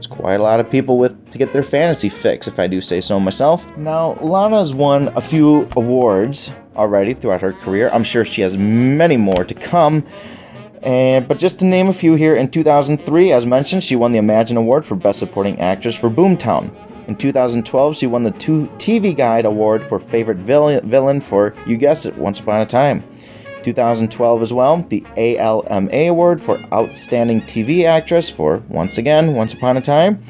It's quite a lot of people with to get their fantasy fix, if I do say so myself. Now, Lana's won a few awards already throughout her career. I'm sure she has many more to come. And, but just to name a few here, in 2003, as mentioned, she won the Imagine Award for Best Supporting Actress for Boomtown. In 2012, she won the TV Guide Award for Favorite Villain for, you guessed it, Once Upon a Time. 2012 as well, the ALMA Award for Outstanding TV Actress for, once again, Once Upon a Time.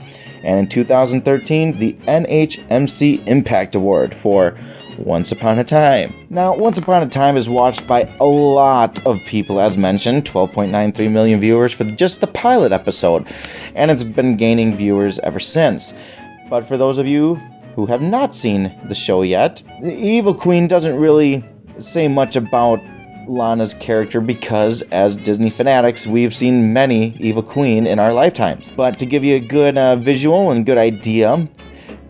And in 2013, the NHMC Impact Award for once Upon a Time. Now, Once Upon a Time is watched by a lot of people, as mentioned 12.93 million viewers for just the pilot episode, and it's been gaining viewers ever since. But for those of you who have not seen the show yet, the Evil Queen doesn't really say much about Lana's character because, as Disney fanatics, we've seen many Evil Queen in our lifetimes. But to give you a good uh, visual and good idea,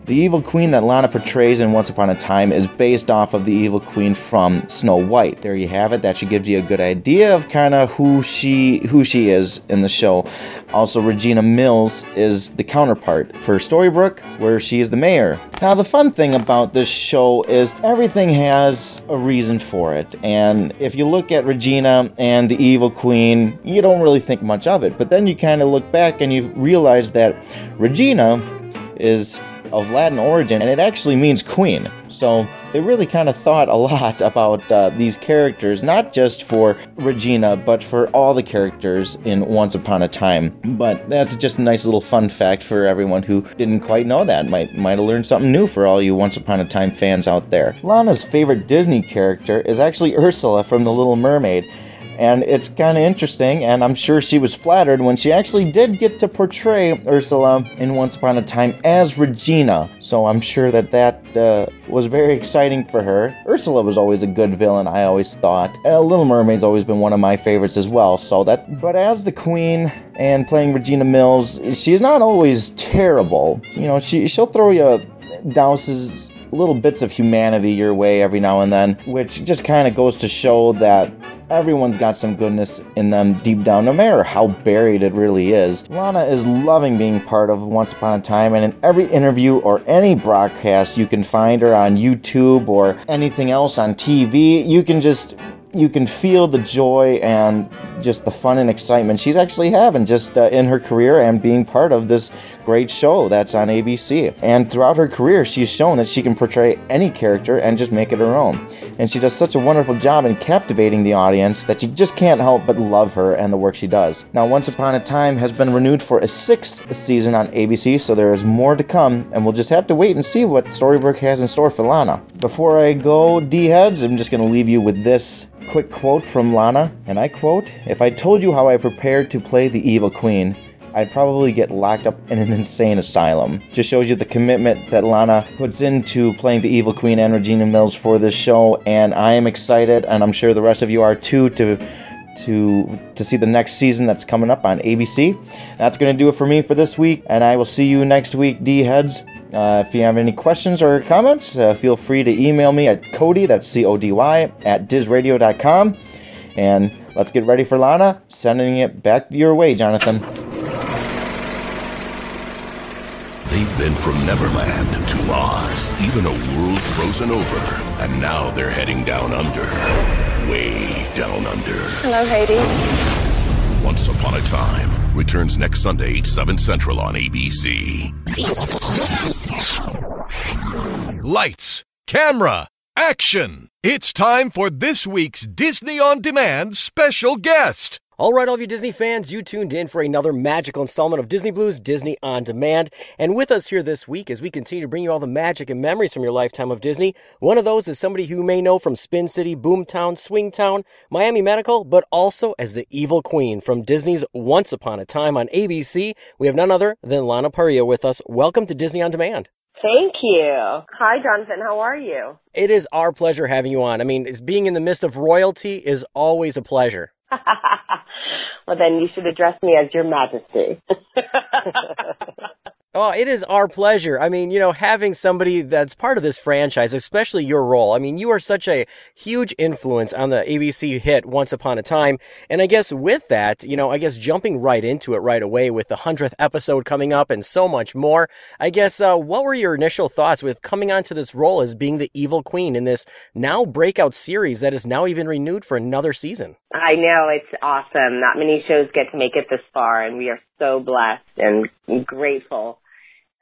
the evil queen that Lana portrays in Once Upon a Time is based off of the evil queen from Snow White. There you have it. That should give you a good idea of kind of who she who she is in the show. Also, Regina Mills is the counterpart for Storybrooke, where she is the mayor. Now, the fun thing about this show is everything has a reason for it. And if you look at Regina and the Evil Queen, you don't really think much of it. But then you kind of look back and you realize that Regina is of Latin origin and it actually means queen. So they really kind of thought a lot about uh, these characters, not just for Regina, but for all the characters in Once Upon a Time. But that's just a nice little fun fact for everyone who didn't quite know that. Might might have learned something new for all you Once Upon a Time fans out there. Lana's favorite Disney character is actually Ursula from The Little Mermaid and it's kind of interesting and i'm sure she was flattered when she actually did get to portray ursula in once upon a time as regina. So i'm sure that that uh, was very exciting for her. Ursula was always a good villain i always thought. Uh, little mermaid's always been one of my favorites as well so that but as the queen and playing regina mills she's not always terrible. You know she, she'll throw you douses little bits of humanity your way every now and then, which just kind of goes to show that everyone's got some goodness in them deep down, no matter how buried it really is. Lana is loving being part of Once Upon a Time, and in every interview or any broadcast you can find her on YouTube or anything else on TV, you can just you can feel the joy and just the fun and excitement she's actually having just uh, in her career and being part of this great show that's on ABC. And throughout her career, she's shown that she can portray any character and just make it her own. And she does such a wonderful job in captivating the audience that you just can't help but love her and the work she does. Now, Once Upon a Time has been renewed for a sixth season on ABC, so there is more to come, and we'll just have to wait and see what Storybrooke has in store for Lana. Before I go, D heads, I'm just going to leave you with this quick quote from Lana, and I quote If I told you how I prepared to play the evil queen, I'd probably get locked up in an insane asylum. Just shows you the commitment that Lana puts into playing the evil queen and Regina Mills for this show, and I am excited, and I'm sure the rest of you are too, to to to see the next season that's coming up on ABC. That's to do it for me for this week, and I will see you next week, D heads. Uh, if you have any questions or comments, uh, feel free to email me at Cody, that's C O D Y, at DizRadio.com. And let's get ready for Lana. Sending it back your way, Jonathan. They've been from Neverland to Oz, even a world frozen over. And now they're heading down under. Way down under. Hello, Hades. Once Upon a Time returns next Sunday, 8, 7 Central on ABC. Lights, camera, action! It's time for this week's Disney On Demand special guest. All right, all of you Disney fans, you tuned in for another magical installment of Disney Blues Disney on Demand. And with us here this week as we continue to bring you all the magic and memories from your lifetime of Disney. One of those is somebody who you may know from Spin City, Boomtown, Swingtown, Miami Medical, but also as the Evil Queen from Disney's Once Upon a Time on ABC. We have none other than Lana Parrilla with us. Welcome to Disney on Demand. Thank you. Hi, Jonathan. How are you? It is our pleasure having you on. I mean, being in the midst of royalty is always a pleasure. well, then you should address me as Your Majesty. Oh, it is our pleasure. I mean, you know, having somebody that's part of this franchise, especially your role. I mean, you are such a huge influence on the ABC hit Once Upon a Time. And I guess with that, you know, I guess jumping right into it right away with the 100th episode coming up and so much more, I guess, uh, what were your initial thoughts with coming onto this role as being the evil queen in this now breakout series that is now even renewed for another season? I know. It's awesome. Not many shows get to make it this far, and we are so blessed and grateful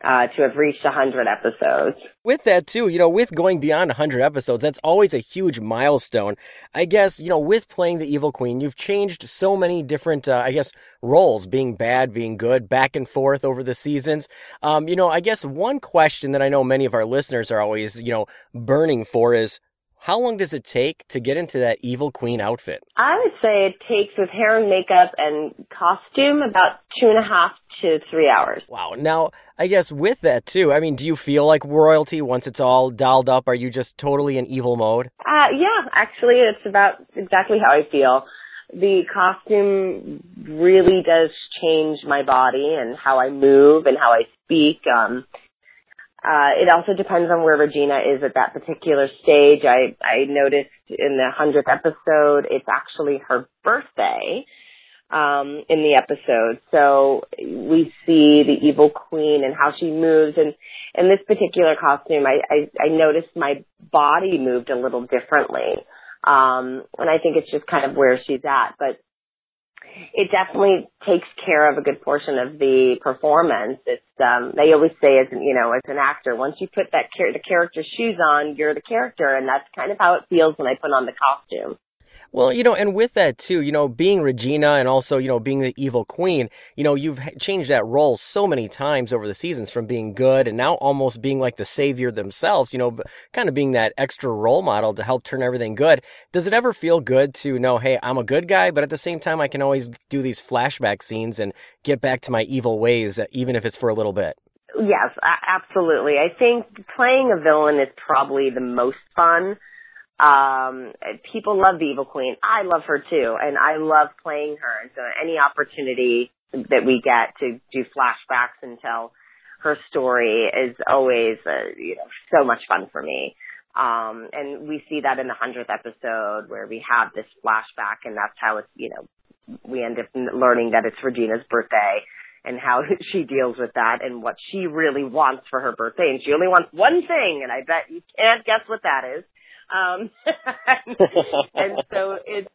uh, to have reached 100 episodes. With that, too, you know, with going beyond 100 episodes, that's always a huge milestone. I guess, you know, with playing the Evil Queen, you've changed so many different, uh, I guess, roles, being bad, being good, back and forth over the seasons. Um, you know, I guess one question that I know many of our listeners are always, you know, burning for is, how long does it take to get into that evil queen outfit? I would say it takes with hair and makeup and costume about two and a half to three hours. Wow. Now, I guess with that too, I mean, do you feel like royalty once it's all dialed up? Are you just totally in evil mode? Uh, yeah, actually, it's about exactly how I feel. The costume really does change my body and how I move and how I speak. Um, uh, it also depends on where Regina is at that particular stage. I, I noticed in the 100th episode, it's actually her birthday. um, in the episode. So we see the evil queen and how she moves. And in this particular costume, I, I, I noticed my body moved a little differently. Um, and I think it's just kind of where she's at. But it definitely takes care of a good portion of the performance. It's um they always say as you know as an actor once you put that char- the character's shoes on you're the character and that's kind of how it feels when I put on the costume. Well, you know, and with that too, you know, being Regina and also, you know, being the evil queen, you know, you've changed that role so many times over the seasons from being good and now almost being like the savior themselves, you know, kind of being that extra role model to help turn everything good. Does it ever feel good to know, hey, I'm a good guy, but at the same time, I can always do these flashback scenes and get back to my evil ways, uh, even if it's for a little bit? Yes, absolutely. I think playing a villain is probably the most fun um, people love the Evil Queen. I love her too, and I love playing her. And so, any opportunity that we get to do flashbacks and tell her story is always, uh, you know, so much fun for me. Um, and we see that in the hundredth episode where we have this flashback, and that's how it's, you know, we end up learning that it's Regina's birthday and how she deals with that and what she really wants for her birthday. And she only wants one thing, and I bet you can't guess what that is. Um, and so it's,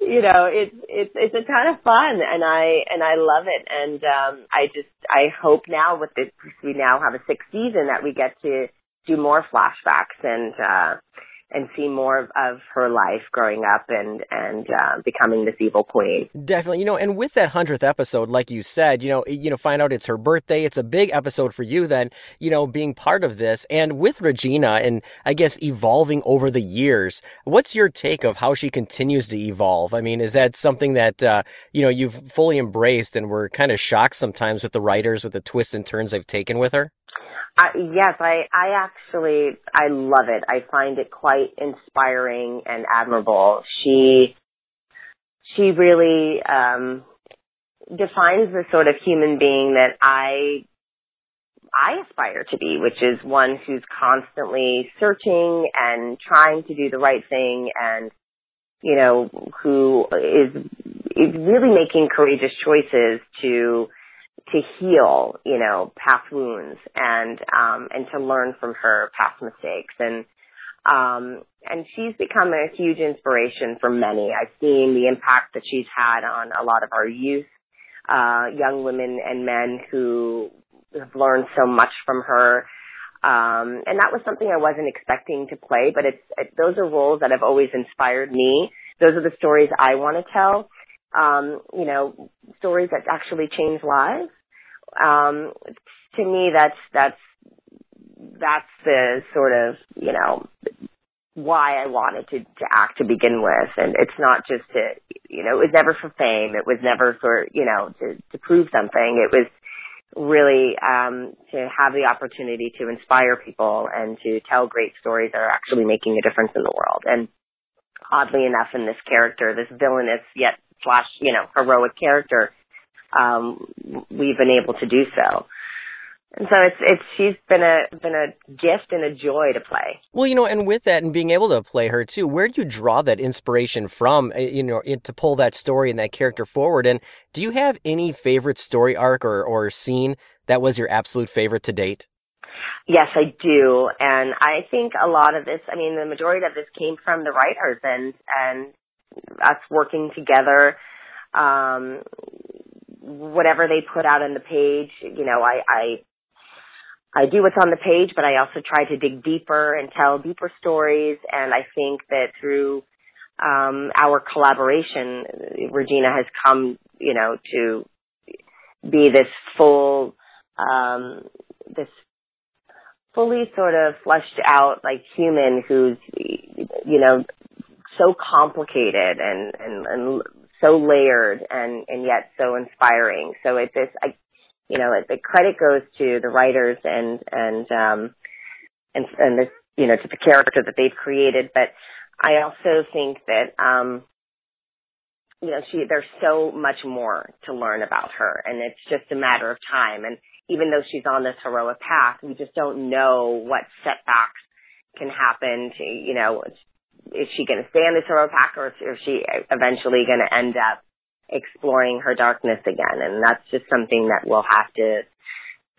you know, it's, it's, it's a ton of fun and I, and I love it. And, um, I just, I hope now with this, we now have a sixth season that we get to do more flashbacks and, uh, and see more of, of her life growing up and and uh, becoming this evil queen. Definitely, you know, and with that hundredth episode, like you said, you know, you know, find out it's her birthday. It's a big episode for you, then, you know, being part of this, and with Regina, and I guess evolving over the years. What's your take of how she continues to evolve? I mean, is that something that uh, you know you've fully embraced, and we're kind of shocked sometimes with the writers with the twists and turns they've taken with her? I, yes, I, I actually, I love it. I find it quite inspiring and admirable. She, she really, um, defines the sort of human being that I, I aspire to be, which is one who's constantly searching and trying to do the right thing and, you know, who is, is really making courageous choices to, to heal, you know, past wounds and um and to learn from her past mistakes and um and she's become a huge inspiration for many. I've seen the impact that she's had on a lot of our youth, uh young women and men who have learned so much from her. Um and that was something I wasn't expecting to play, but it's it, those are roles that have always inspired me. Those are the stories I want to tell um, you know, stories that actually change lives. Um, to me, that's that's that's the sort of you know why I wanted to to act to begin with, and it's not just to you know it was never for fame. It was never for you know to to prove something. It was really um, to have the opportunity to inspire people and to tell great stories that are actually making a difference in the world. And oddly enough, in this character, this villainous yet slash, you know, heroic character, um, we've been able to do so. And so it's it's she's been a been a gift and a joy to play. Well, you know, and with that and being able to play her too, where do you draw that inspiration from? Uh, you know, to pull that story and that character forward. And do you have any favorite story arc or or scene that was your absolute favorite to date? Yes, I do, and I think a lot of this. I mean, the majority of this came from the writers and and us working together. Um, whatever they put out on the page, you know, I, I, I do what's on the page, but I also try to dig deeper and tell deeper stories. And I think that through, um, our collaboration, Regina has come, you know, to be this full, um, this fully sort of fleshed out like human who's, you know, so complicated and, and, and so layered and, and yet so inspiring. So it this, I, you know, the credit goes to the writers and, and, um, and, and this, you know, to the character that they've created. But I also think that, um, you know, she, there's so much more to learn about her and it's just a matter of time. And even though she's on this heroic path, we just don't know what setbacks can happen to, you know, is she going to stay on the path or is she eventually going to end up exploring her darkness again. And that's just something that we'll have to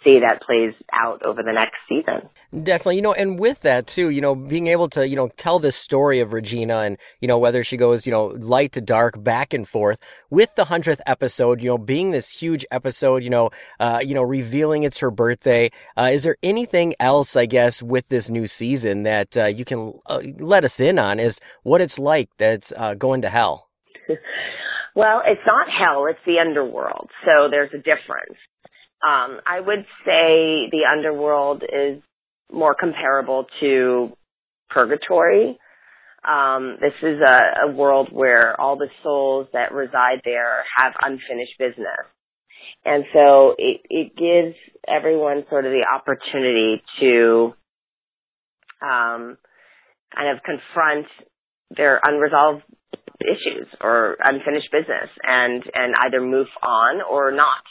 see that plays out over the next season. Definitely, you know, and with that too, you know, being able to, you know, tell this story of Regina and, you know, whether she goes, you know, light to dark, back and forth with the hundredth episode, you know, being this huge episode, you know, uh, you know, revealing it's her birthday. Uh, is there anything else, I guess, with this new season that uh, you can uh, let us in on? Is what it's like that's uh, going to hell? well, it's not hell; it's the underworld. So there's a difference. Um, I would say the underworld is more comparable to purgatory. Um, this is a, a world where all the souls that reside there have unfinished business. And so it, it gives everyone sort of the opportunity to um, kind of confront their unresolved issues or unfinished business and, and either move on or not.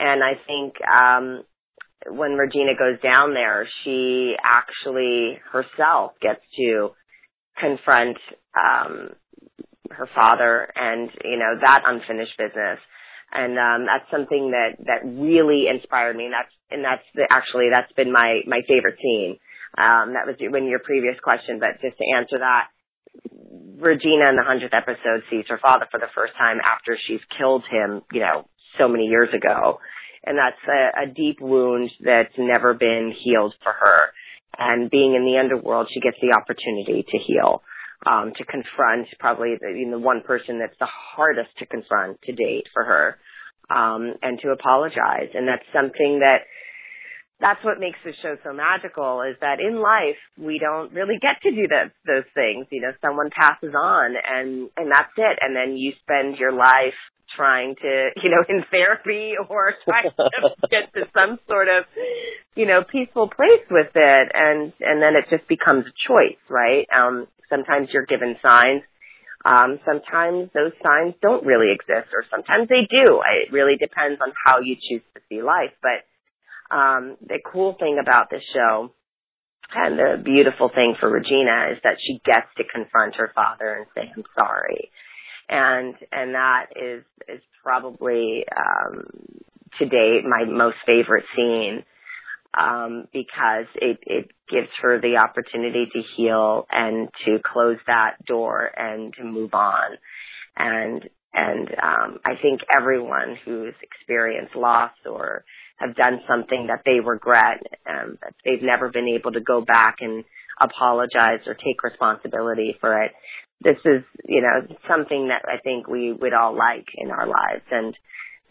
And I think um, when Regina goes down there, she actually herself gets to confront um, her father and you know that unfinished business. And um, that's something that that really inspired me. And that's and that's the, actually that's been my my favorite scene. Um, that was when your previous question, but just to answer that, Regina in the hundredth episode sees her father for the first time after she's killed him, you know, so many years ago. And that's a, a deep wound that's never been healed for her. And being in the underworld, she gets the opportunity to heal, um, to confront probably the, you know, one person that's the hardest to confront to date for her, um, and to apologize. And that's something that that's what makes the show so magical is that in life we don't really get to do those those things. You know, someone passes on and and that's it. And then you spend your life trying to, you know, in therapy or trying to get to some sort of, you know, peaceful place with it. And, and then it just becomes a choice, right? Um, sometimes you're given signs. Um, sometimes those signs don't really exist or sometimes they do. It really depends on how you choose to see life. But, um, the cool thing about this show and the beautiful thing for Regina is that she gets to confront her father and say, I'm sorry. And and that is is probably um, to date my most favorite scene um, because it it gives her the opportunity to heal and to close that door and to move on. And and um, I think everyone who's experienced loss or have done something that they regret, um, that they've never been able to go back and apologize or take responsibility for it, this is, you know, something that I think we would all like in our lives. And,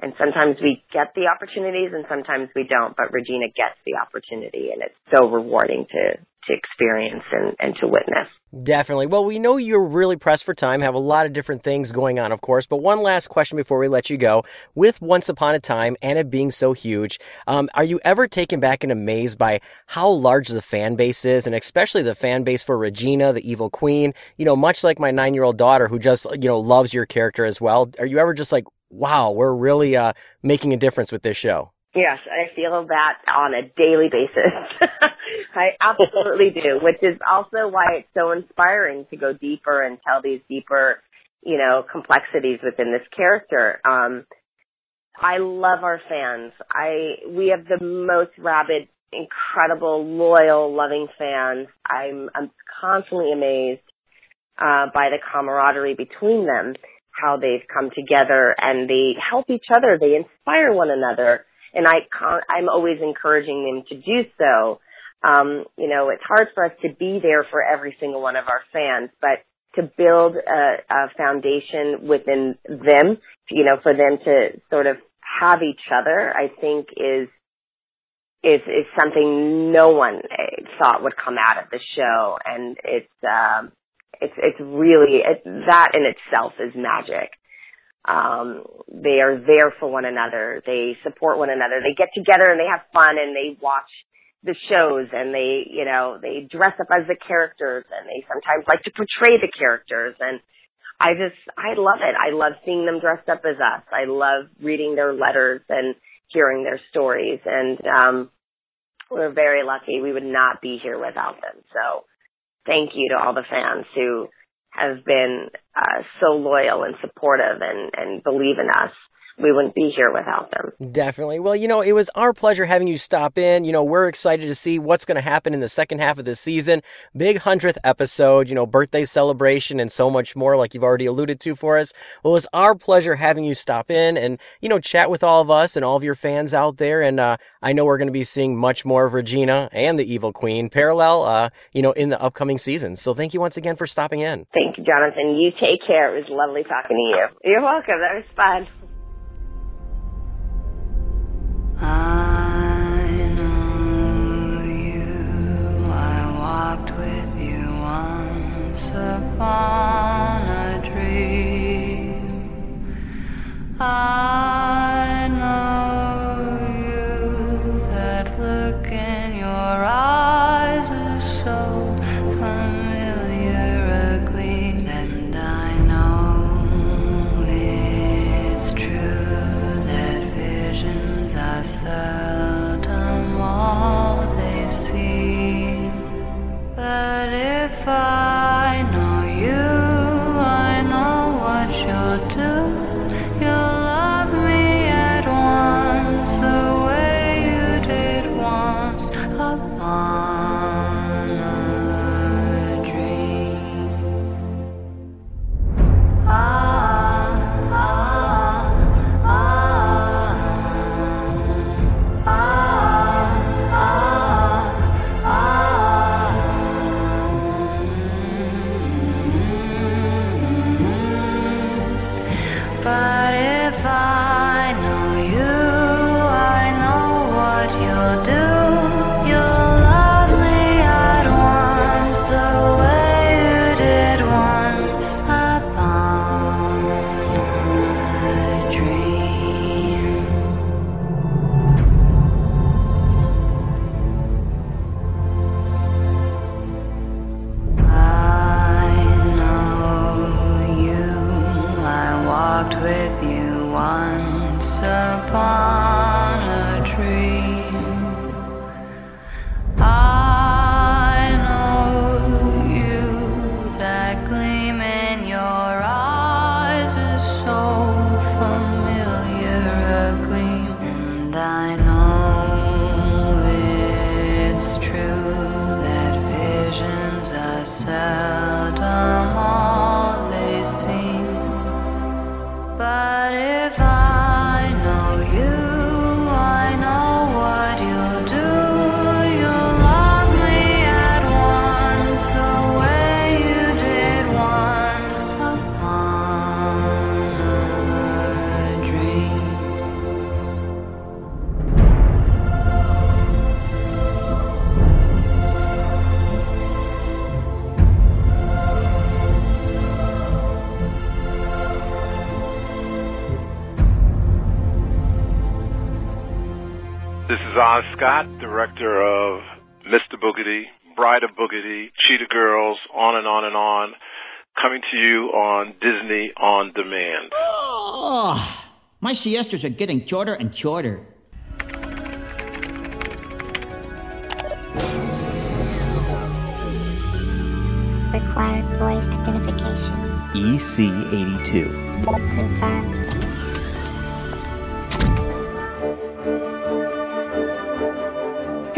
and sometimes we get the opportunities and sometimes we don't, but Regina gets the opportunity and it's so rewarding to, to experience and, and to witness. Definitely. Well, we know you're really pressed for time, have a lot of different things going on, of course. But one last question before we let you go. With Once Upon a Time and it being so huge, um, are you ever taken back and amazed by how large the fan base is, and especially the fan base for Regina, the evil queen? You know, much like my nine year old daughter who just, you know, loves your character as well. Are you ever just like, wow, we're really uh, making a difference with this show? Yes, I feel that on a daily basis. I absolutely do, which is also why it's so inspiring to go deeper and tell these deeper, you know, complexities within this character. Um, I love our fans. I we have the most rabid, incredible, loyal, loving fans. I'm I'm constantly amazed uh, by the camaraderie between them, how they've come together and they help each other. They inspire one another and I can't, I'm always encouraging them to do so. Um, you know, it's hard for us to be there for every single one of our fans, but to build a, a foundation within them, you know, for them to sort of have each other, I think is is is something no one thought would come out of the show, and it's um, it's it's really it, that in itself is magic. Um, they are there for one another. They support one another. They get together and they have fun and they watch the shows and they, you know, they dress up as the characters and they sometimes like to portray the characters and I just, I love it. I love seeing them dressed up as us. I love reading their letters and hearing their stories and, um, we're very lucky. We would not be here without them. So thank you to all the fans who have been uh, so loyal and supportive and, and believe in us, we wouldn't be here without them. Definitely. Well, you know, it was our pleasure having you stop in. You know, we're excited to see what's going to happen in the second half of the season. Big 100th episode, you know, birthday celebration and so much more, like you've already alluded to for us. Well, it's our pleasure having you stop in and, you know, chat with all of us and all of your fans out there. And uh, I know we're going to be seeing much more of Regina and the Evil Queen parallel, uh, you know, in the upcoming seasons. So thank you once again for stopping in. Thank Jonathan. You take care. It was lovely talking to you. You're welcome. That was fun. I know you. I walked with you once upon a dream. I if director of Mr. Boogedy, Bride of Boogedy, Cheetah Girls, on and on and on, coming to you on Disney On Demand. Oh, my siestas are getting shorter and shorter. Required voice identification. E EC82. Confirmed.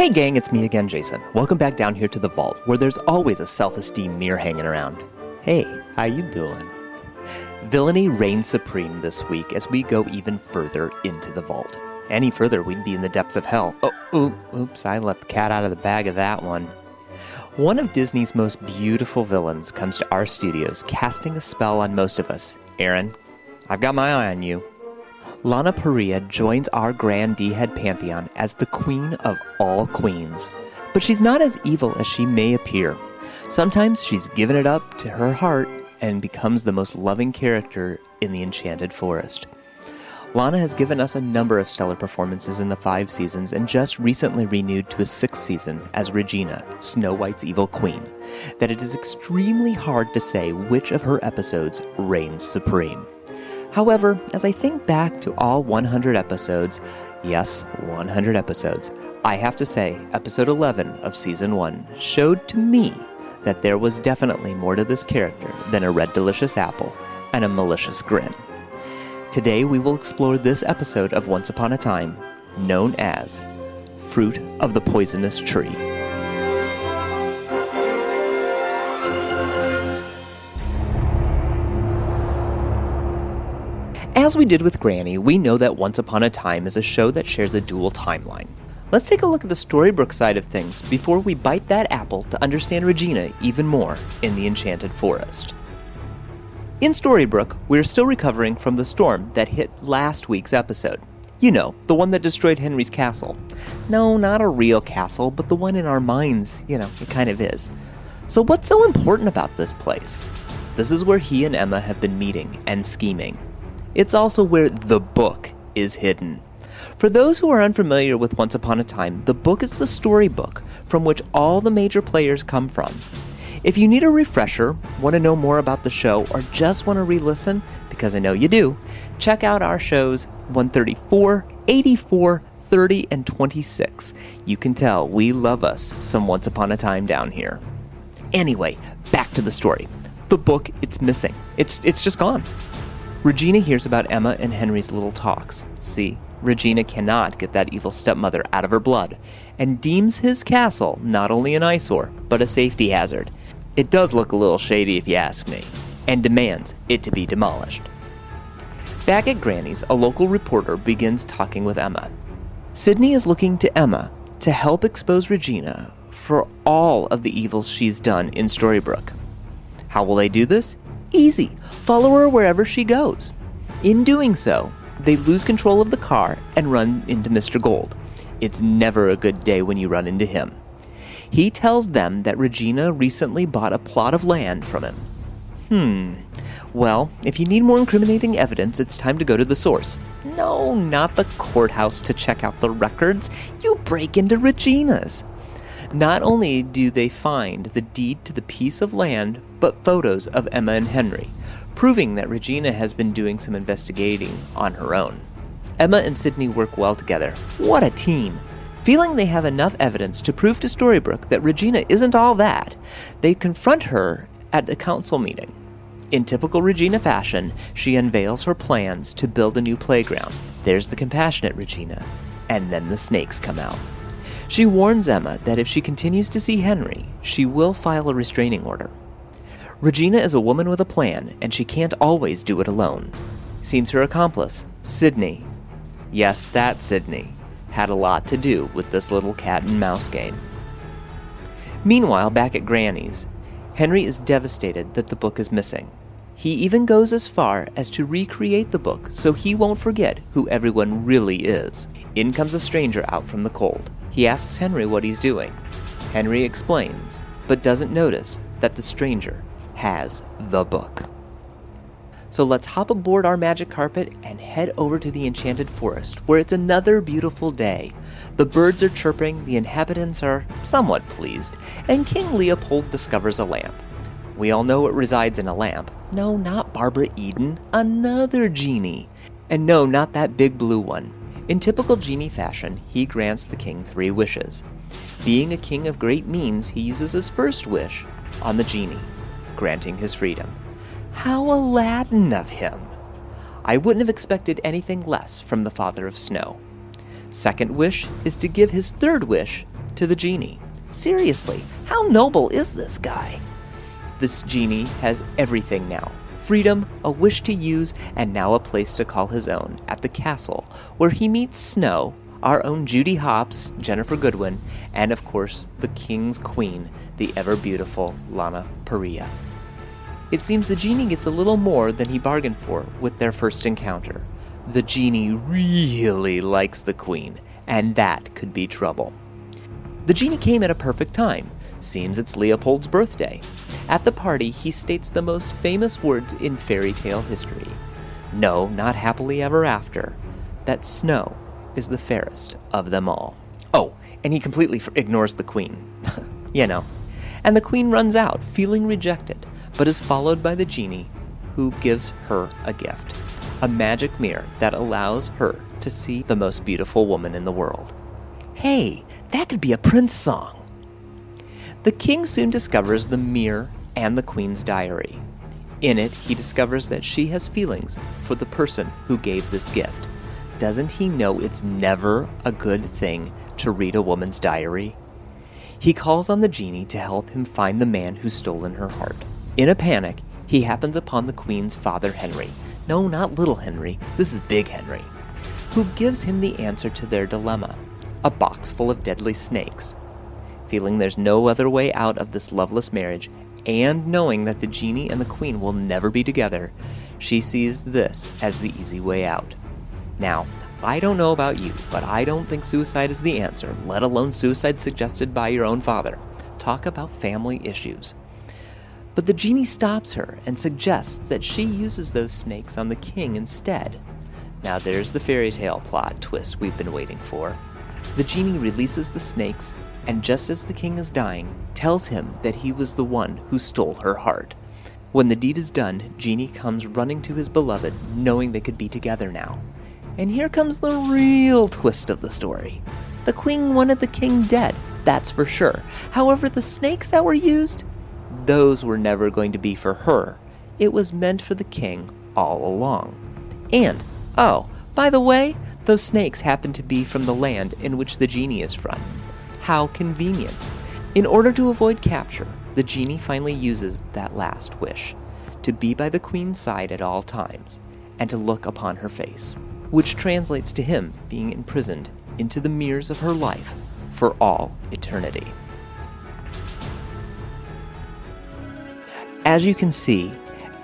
Hey gang, it's me again, Jason. Welcome back down here to the vault, where there's always a self-esteem mirror hanging around. Hey, how you doing? Villainy reigns supreme this week as we go even further into the vault. Any further, we'd be in the depths of hell. Oh, oop, oops, I let the cat out of the bag of that one. One of Disney's most beautiful villains comes to our studios, casting a spell on most of us. Erin, I've got my eye on you. Lana Parrilla joins our Grand D Head pantheon as the queen of all queens. But she's not as evil as she may appear. Sometimes she's given it up to her heart and becomes the most loving character in the Enchanted Forest. Lana has given us a number of stellar performances in the five seasons and just recently renewed to a sixth season as Regina, Snow White's evil queen, that it is extremely hard to say which of her episodes reigns supreme. However, as I think back to all 100 episodes, yes, 100 episodes, I have to say, episode 11 of season 1 showed to me that there was definitely more to this character than a red delicious apple and a malicious grin. Today we will explore this episode of Once Upon a Time, known as Fruit of the Poisonous Tree. As we did with Granny, we know that Once Upon a Time is a show that shares a dual timeline. Let's take a look at the Storybrooke side of things before we bite that apple to understand Regina even more in the Enchanted Forest. In Storybrooke, we're still recovering from the storm that hit last week's episode. You know, the one that destroyed Henry's castle. No, not a real castle, but the one in our minds, you know, it kind of is. So, what's so important about this place? This is where he and Emma have been meeting and scheming. It's also where the book is hidden. For those who are unfamiliar with Once Upon a Time, the book is the storybook from which all the major players come from. If you need a refresher, want to know more about the show, or just want to re listen, because I know you do, check out our shows 134, 84, 30, and 26. You can tell we love us some Once Upon a Time down here. Anyway, back to the story. The book, it's missing. It's, it's just gone. Regina hears about Emma and Henry's little talks. See, Regina cannot get that evil stepmother out of her blood, and deems his castle not only an eyesore, but a safety hazard. It does look a little shady if you ask me, and demands it to be demolished. Back at Granny's, a local reporter begins talking with Emma. Sydney is looking to Emma to help expose Regina for all of the evils she's done in Storybrooke. How will they do this? Easy. Follow her wherever she goes. In doing so, they lose control of the car and run into Mr. Gold. It's never a good day when you run into him. He tells them that Regina recently bought a plot of land from him. Hmm. Well, if you need more incriminating evidence, it's time to go to the source. No, not the courthouse to check out the records. You break into Regina's. Not only do they find the deed to the piece of land, but photos of Emma and Henry, proving that Regina has been doing some investigating on her own. Emma and Sydney work well together. What a team! Feeling they have enough evidence to prove to Storybrooke that Regina isn't all that, they confront her at the council meeting. In typical Regina fashion, she unveils her plans to build a new playground. There's the compassionate Regina. And then the snakes come out. She warns Emma that if she continues to see Henry, she will file a restraining order. Regina is a woman with a plan, and she can't always do it alone. Seems her accomplice, Sydney. Yes, that Sydney had a lot to do with this little cat and mouse game. Meanwhile, back at Granny's, Henry is devastated that the book is missing. He even goes as far as to recreate the book so he won't forget who everyone really is. In comes a stranger out from the cold. He asks Henry what he's doing. Henry explains, but doesn't notice that the stranger has the book. So let's hop aboard our magic carpet and head over to the Enchanted Forest, where it's another beautiful day. The birds are chirping, the inhabitants are somewhat pleased, and King Leopold discovers a lamp. We all know it resides in a lamp. No, not Barbara Eden, another genie. And no, not that big blue one. In typical genie fashion, he grants the king three wishes. Being a king of great means, he uses his first wish on the genie, granting his freedom. How Aladdin of him! I wouldn't have expected anything less from the Father of Snow. Second wish is to give his third wish to the genie. Seriously, how noble is this guy? This genie has everything now freedom, a wish to use, and now a place to call his own at the castle, where he meets Snow, our own Judy Hopps, Ginnifer Goodwin, and of course the King's Queen, the ever beautiful Lana Parrilla. It seems the genie gets a little more than he bargained for with their first encounter. The genie really likes the queen, and that could be trouble. The genie came at a perfect time. Seems it's Leopold's birthday. At the party, he states the most famous words in fairy tale history. No, not happily ever after. That snow is the fairest of them all. Oh, and he completely f- ignores the queen. you know. And the queen runs out, feeling rejected, but is followed by the genie, who gives her a gift a magic mirror that allows her to see the most beautiful woman in the world. Hey, that could be a Prince song. The king soon discovers the mirror and the queen's diary. In it, he discovers that she has feelings for the person who gave this gift. Doesn't he know it's never a good thing to read a woman's diary? He calls on the genie to help him find the man who's stolen her heart. In a panic, he happens upon the queen's father, Henry. No, not little Henry, this is big Henry, who gives him the answer to their dilemma a box full of deadly snakes. Feeling there's no other way out of this loveless marriage, and knowing that the genie and the queen will never be together, she sees this as the easy way out. Now, I don't know about you, but I don't think suicide is the answer, let alone suicide suggested by your own father. Talk about family issues. But the genie stops her and suggests that she uses those snakes on the king instead. Now there's the fairy tale plot twist we've been waiting for. The genie releases the snakes, and just as the king is dying, tells him that he was the one who stole her heart. When the deed is done, Genie comes running to his beloved, knowing they could be together now. And here comes the real twist of the story. The queen wanted the king dead, that's for sure. However, the snakes that were used, those were never going to be for her. It was meant for the king all along. And, oh, by the way, those snakes happen to be from the land in which the genie is from. How convenient. In order to avoid capture, the genie finally uses that last wish to be by the queen's side at all times and to look upon her face, which translates to him being imprisoned into the mirrors of her life for all eternity. As you can see,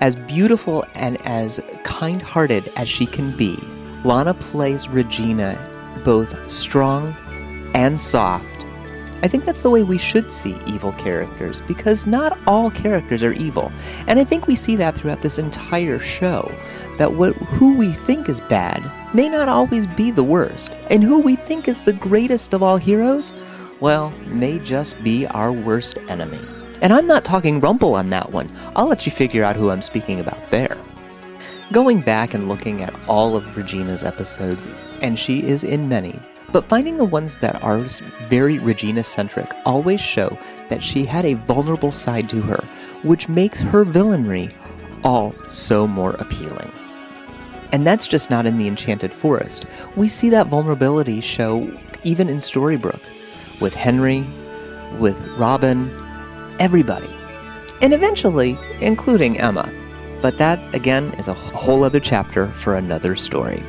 as beautiful and as kind hearted as she can be, Lana plays Regina both strong and soft. I think that's the way we should see evil characters because not all characters are evil. And I think we see that throughout this entire show that what who we think is bad may not always be the worst, and who we think is the greatest of all heroes, well, may just be our worst enemy. And I'm not talking Rumple on that one. I'll let you figure out who I'm speaking about there. Going back and looking at all of Regina's episodes, and she is in many, but finding the ones that are very Regina centric always show that she had a vulnerable side to her, which makes her villainry all so more appealing. And that's just not in the Enchanted Forest. We see that vulnerability show even in Storybrooke, with Henry, with Robin, everybody. And eventually, including Emma. But that, again, is a whole other chapter for another story.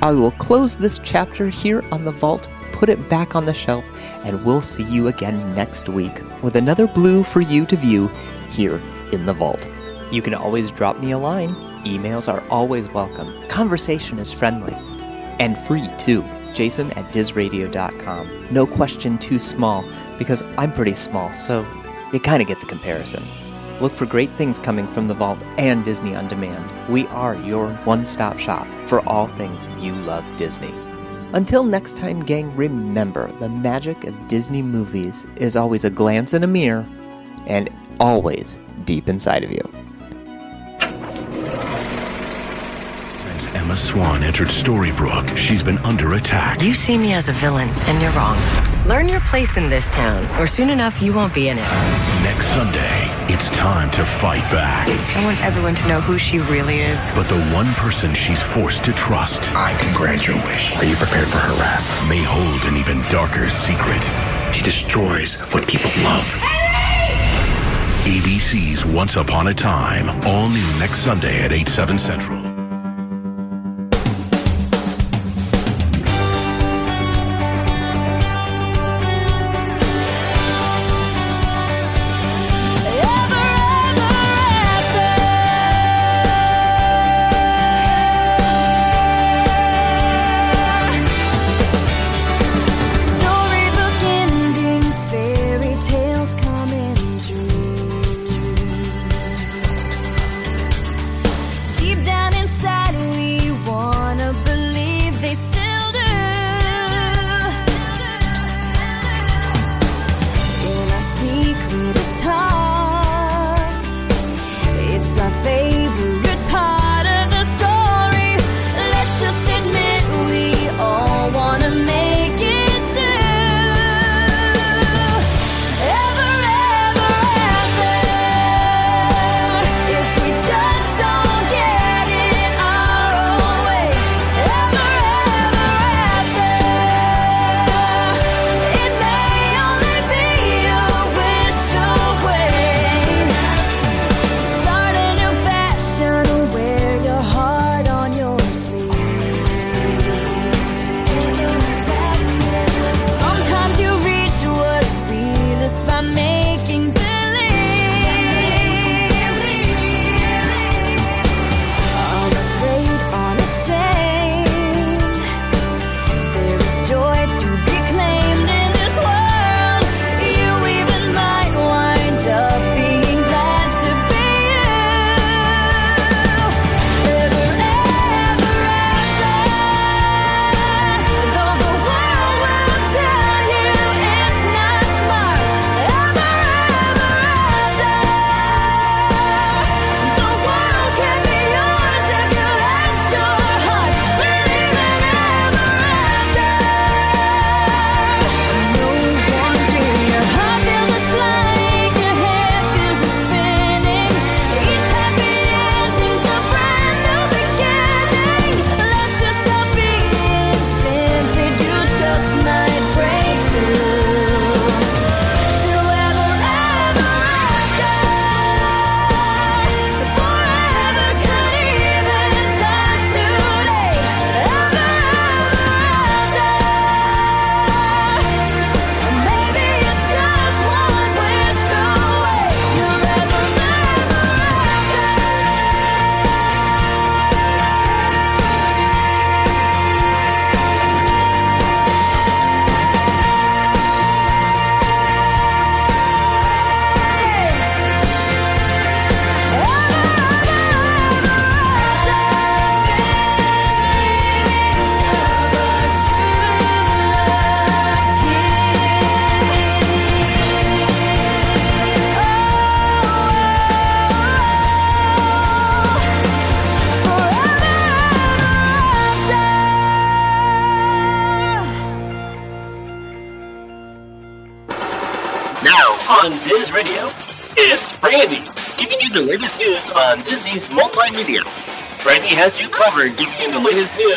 I will close this chapter here on the vault, put it back on the shelf, and we'll see you again next week with another blue for you to view here in the vault. You can always drop me a line. Emails are always welcome. Conversation is friendly and free too. Jason at DizRadio.com. No question too small because I'm pretty small, so you kind of get the comparison. Look for great things coming from the Vault and Disney On Demand. We are your one stop shop for all things you love Disney. Until next time, gang, remember the magic of Disney movies is always a glance in a mirror and always deep inside of you. Since Emma Swan entered Storybrooke, she's been under attack. You see me as a villain, and you're wrong. Learn your place in this town, or soon enough you won't be in it. Next Sunday, it's time to fight back. I want everyone to know who she really is. But the one person she's forced to trust, I can grant your wish. Are you prepared for her wrath? may hold an even darker secret. She destroys what people love. ABC's Once Upon a Time, all new next Sunday at 8, 7 Central.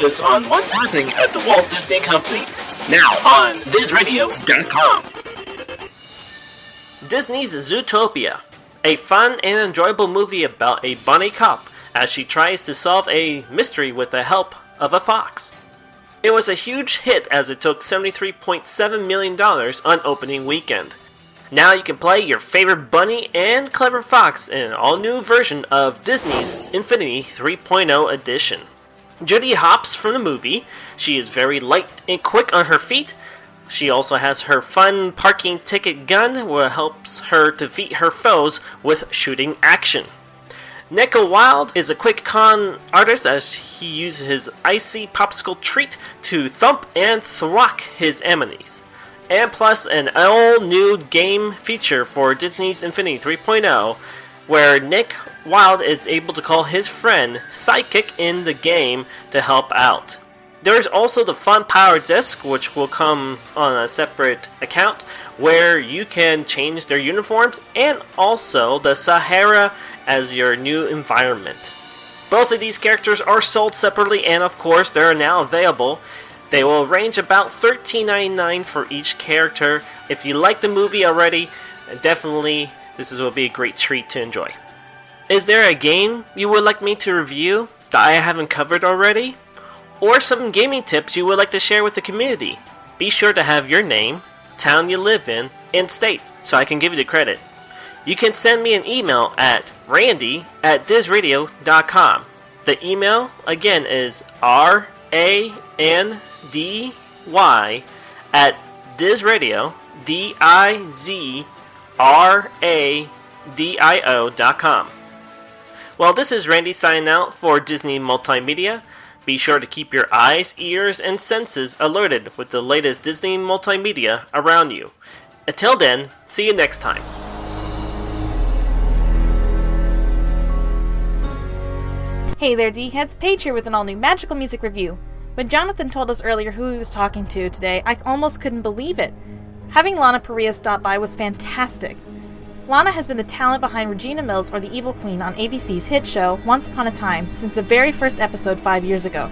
On what's happening at the Walt Disney Company. Now on DizRadio.com. Disney's Zootopia, a fun and enjoyable movie about a bunny cop as she tries to solve a mystery with the help of a fox. It was a huge hit as it took $73.7 million on opening weekend. Now you can play your favorite bunny and clever fox in an all new version of Disney's Infinity 3.0 edition. Judy Hopps from the movie. She is very light and quick on her feet. She also has her fun parking ticket gun, which helps her defeat her foes with shooting action. Nick Wilde is a quick con artist as he uses his icy popsicle treat to thump and thwack his enemies. And plus, an all new game feature for Disney's Infinity 3.0, where Nick Wilde is able to call his friend Psychic in the game to help out. There's also the Fun Power Disc, which will come on a separate account, where you can change their uniforms, and also the Sahara as your new environment. Both of these characters are sold separately, and of course, they're now available. They will range about $13.99 for each character. If you like the movie already, definitely this will be a great treat to enjoy. Is there a game you would like me to review that I haven't covered already? Or some gaming tips you would like to share with the community? Be sure to have your name, town you live in, and state so I can give you the credit. You can send me an email at randy at dizradio.com. The email again is R A N D Y at dizradio, D I Z R A D I O dot com. Well, this is Randy signing out for Disney Multimedia. Be sure to keep your eyes, ears, and senses alerted with the latest Disney multimedia around you. Until then, see you next time. Hey there, D-Heads. Paige here with an all-new magical music review. When Jonathan told us earlier who he was talking to today, I almost couldn't believe it. Having Lana Parrilla stop by was fantastic. Lana has been the talent behind Regina Mills or the Evil Queen on ABC's hit show Once Upon a Time since the very first episode five years ago.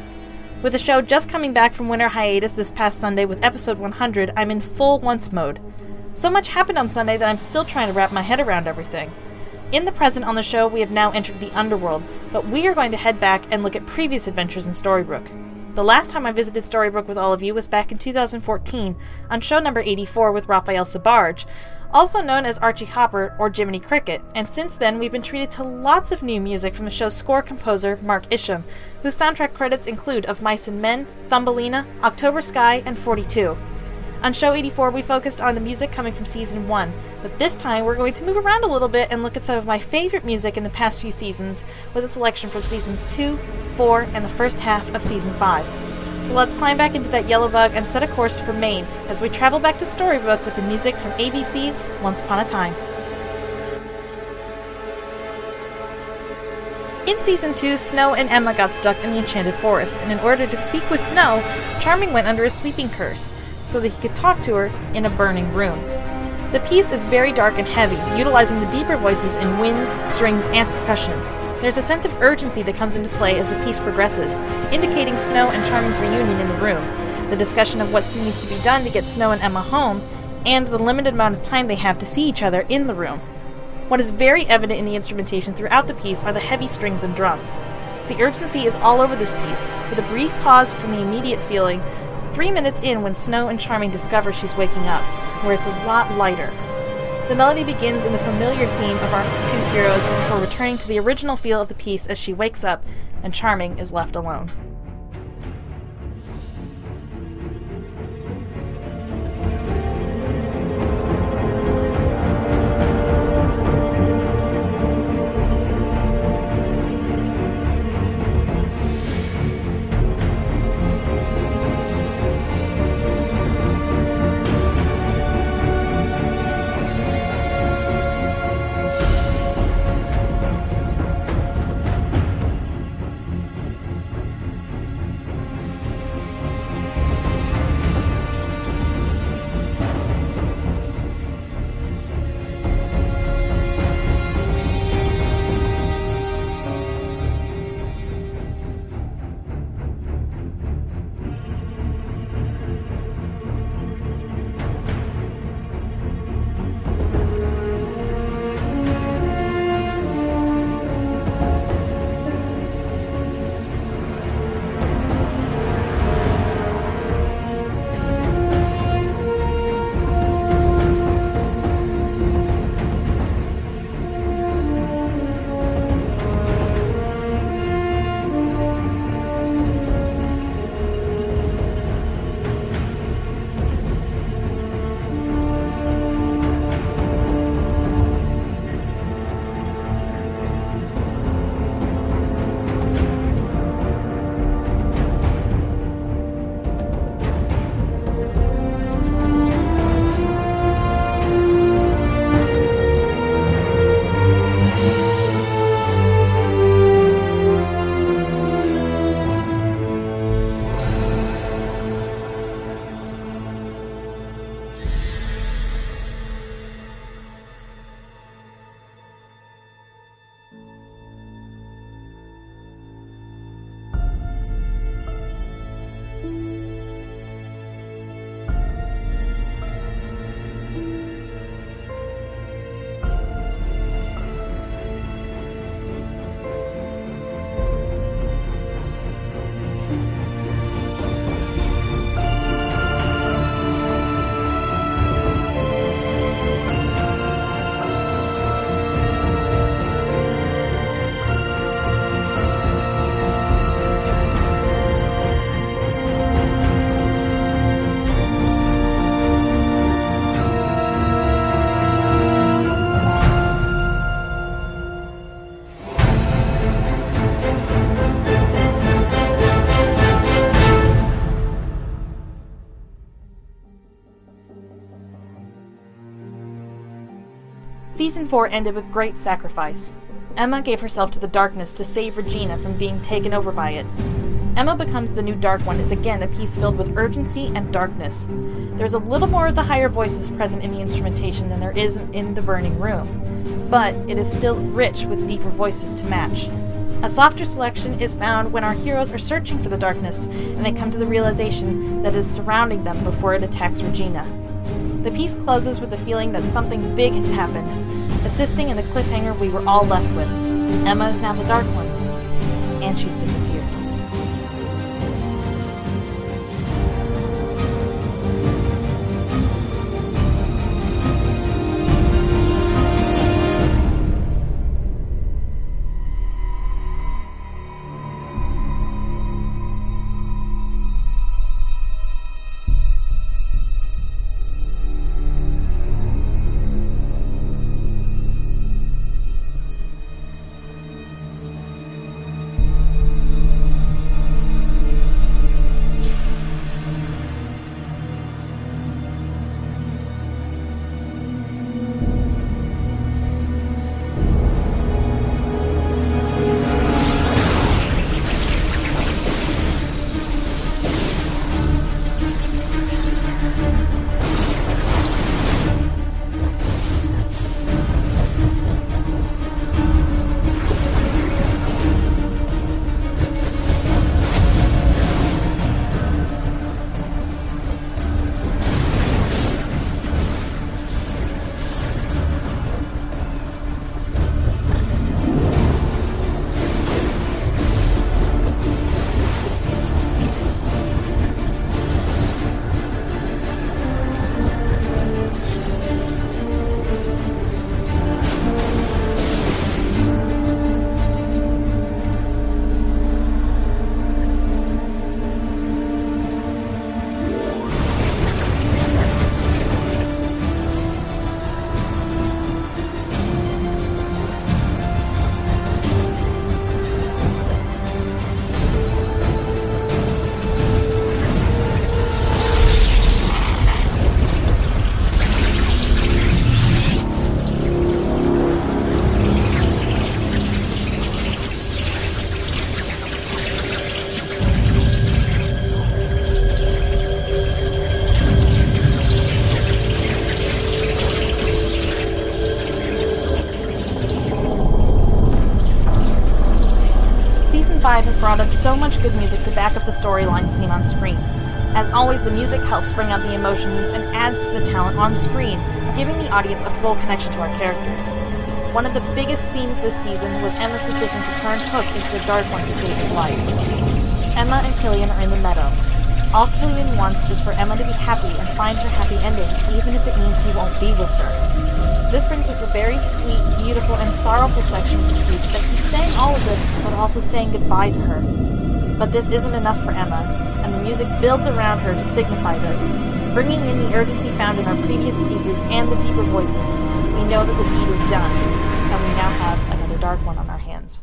With the show just coming back from winter hiatus this past Sunday with episode 100, I'm in full once mode. So much happened on Sunday that I'm still trying to wrap my head around everything. In the present on the show, we have now entered the underworld, but we are going to head back and look at previous adventures in Storybrooke. The last time I visited Storybrooke with all of you was back in 2014 on show number 84 with Raphael Sbarge, also known as Archie Hopper or Jiminy Cricket, and since then we've been treated to lots of new music from the show's score composer, Mark Isham, whose soundtrack credits include Of Mice and Men, Thumbelina, October Sky, and 42. On show 84, we focused on the music coming from season 1, but this time we're going to move around a little bit and look at some of my favorite music in the past few seasons, with a selection from seasons 2, 4, and the first half of season 5. So let's climb back into that yellow bug and set a course for Maine as we travel back to Storybrooke with the music from ABC's Once Upon a Time. In season 2, Snow and Emma got stuck in the Enchanted Forest, and in order to speak with Snow, Charming went under a sleeping curse so that he could talk to her in a burning room. The piece is very dark and heavy, utilizing the deeper voices in winds, strings, and percussion. There's a sense of urgency that comes into play as the piece progresses, indicating Snow and Charming's reunion in the room, the discussion of what needs to be done to get Snow and Emma home, and the limited amount of time they have to see each other in the room. What is very evident in the instrumentation throughout the piece are the heavy strings and drums. The urgency is all over this piece, with a brief pause from the immediate feeling three minutes in when Snow and Charming discover she's waking up, where it's a lot lighter. The melody begins in the familiar theme of our two heroes before returning to the original feel of the piece as she wakes up and Charming is left alone. Season 4 ended with great sacrifice. Emma gave herself to the darkness to save Regina from being taken over by it. Emma Becomes the New Dark One is again a piece filled with urgency and darkness. There's a little more of the higher voices present in the instrumentation than there is in The Burning Room, but it is still rich with deeper voices to match. A softer selection is found when our heroes are searching for the darkness and they come to the realization that it is surrounding them before it attacks Regina. The piece closes with the feeling that something big has happened, assisting in the cliffhanger we were all left with. Emma is now the Dark One, and she's disappeared. Storyline seen on screen. As always, the music helps bring out the emotions and adds to the talent on screen, giving the audience a full connection to our characters. One of the biggest scenes this season was Emma's decision to turn Hook into the Dark One to save his life. Emma and Killian are in the meadow. All Killian wants is for Emma to be happy and find her happy ending, even if it means he won't be with her. This brings us a very sweet, beautiful, and sorrowful section of the piece as he's saying all of this, but also saying goodbye to her. But this isn't enough for Emma, and the music builds around her to signify this, bringing in the urgency found in our previous pieces and the deeper voices. We know that the deed is done, and we now have another dark one on our hands.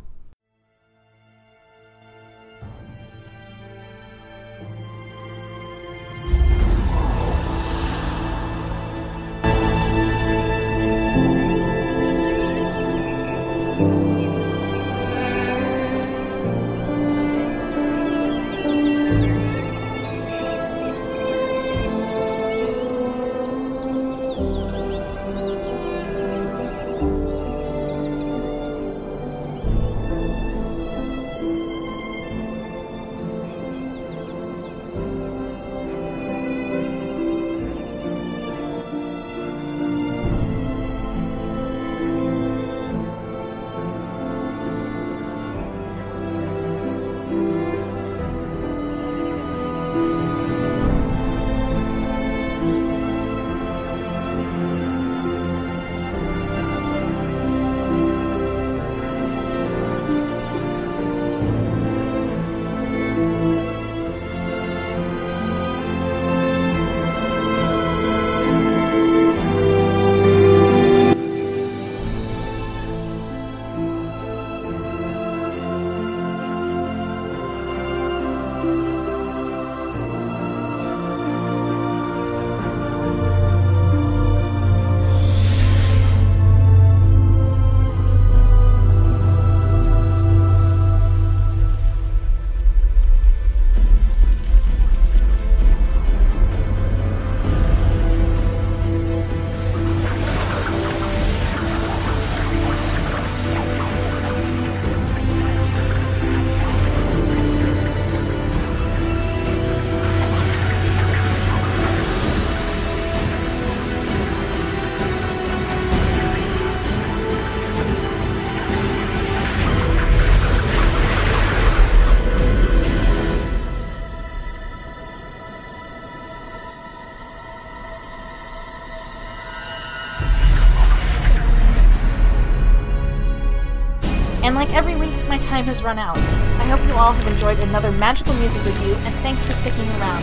Time has run out. I hope you all have enjoyed another magical music review, and thanks for sticking around.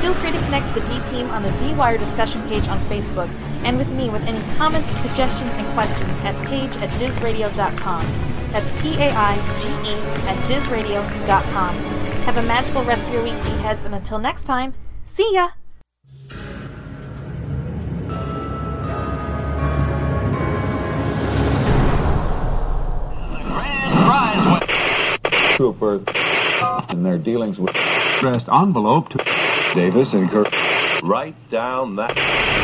Feel free to connect with the D team on the D Wire discussion page on Facebook, and with me with any comments, suggestions, and questions at page at dizradio.com. That's P A I G E at dizradio.com. Have a magical rest of your week, D heads, and until next time, see ya! Dealings with addressed envelope to Davis and Kirk. Write down that.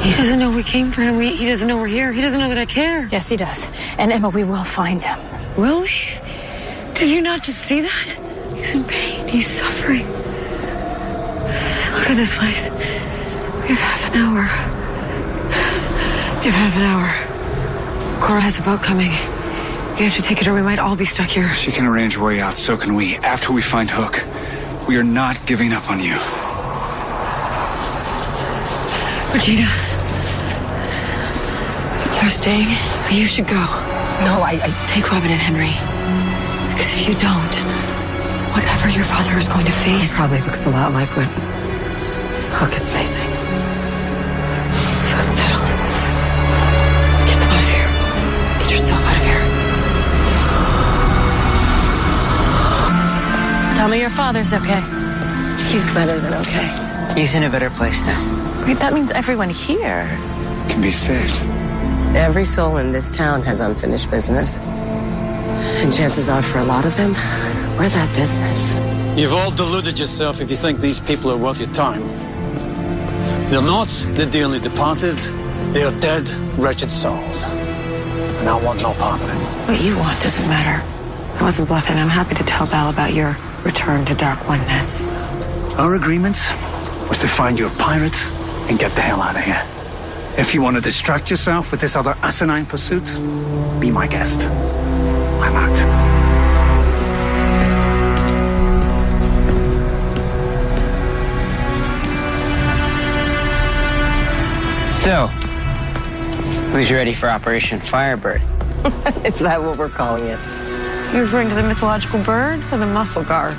He doesn't know we came for him. We, he doesn't know we're here. He doesn't know that I care. Yes, he does. And Emma, we will find him. Will we? Did you not just see that? He's in pain. He's suffering. Look at this place. We have half an hour. We have half an hour. Cora has a boat coming. We have to take it or we might all be stuck here. She can arrange a way out, so can we. After we find Hook, we are not giving up on you. Regina. They're staying. You should go. No, I, I take Robin and Henry. Because if you don't, whatever your father is going to face. He probably looks a lot like what Hook is facing. Tell me your father's okay. He's better than okay. He's in a better place now. Wait, that means everyone here. Can be saved. Every soul in this town has unfinished business. And chances are, for a lot of them, we're that business. You've all deluded yourself if you think these people are worth your time. They're not They're the dearly departed. They are dead, wretched souls. And I want no part of it. What you want doesn't matter. I wasn't bluffing. I'm happy to tell Belle about your return to Dark Oneness. Our agreement was to find you a pirate and get the hell out of here. If you want to distract yourself with this other asinine pursuit, be my guest. I'm out. So, who's ready for Operation Firebird? Is that what we're calling it? You're referring to the mythological bird or the muscle guard?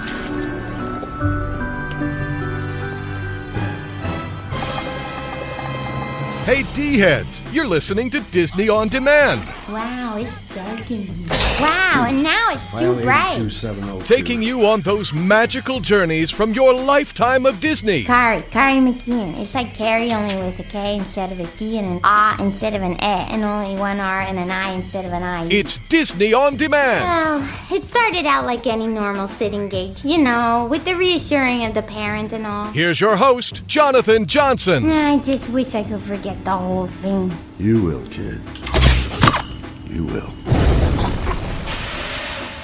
Hey, D heads, you're listening to Disney On Demand, Wow, it's dark in here. Wow, and now it's too bright. Oh taking you on those magical journeys from your lifetime of Disney. Kari, Kari McKeon. It's like Carrie only with a K instead of a C and an A instead of an E, and only one R and an I instead of an I. It's Disney On Demand. Well, it started out like any normal sitting gig, you know, with the reassuring of the parent and all. Here's your host, Jonathan Johnson. I just wish I could forget the whole thing. You will, kid. You will.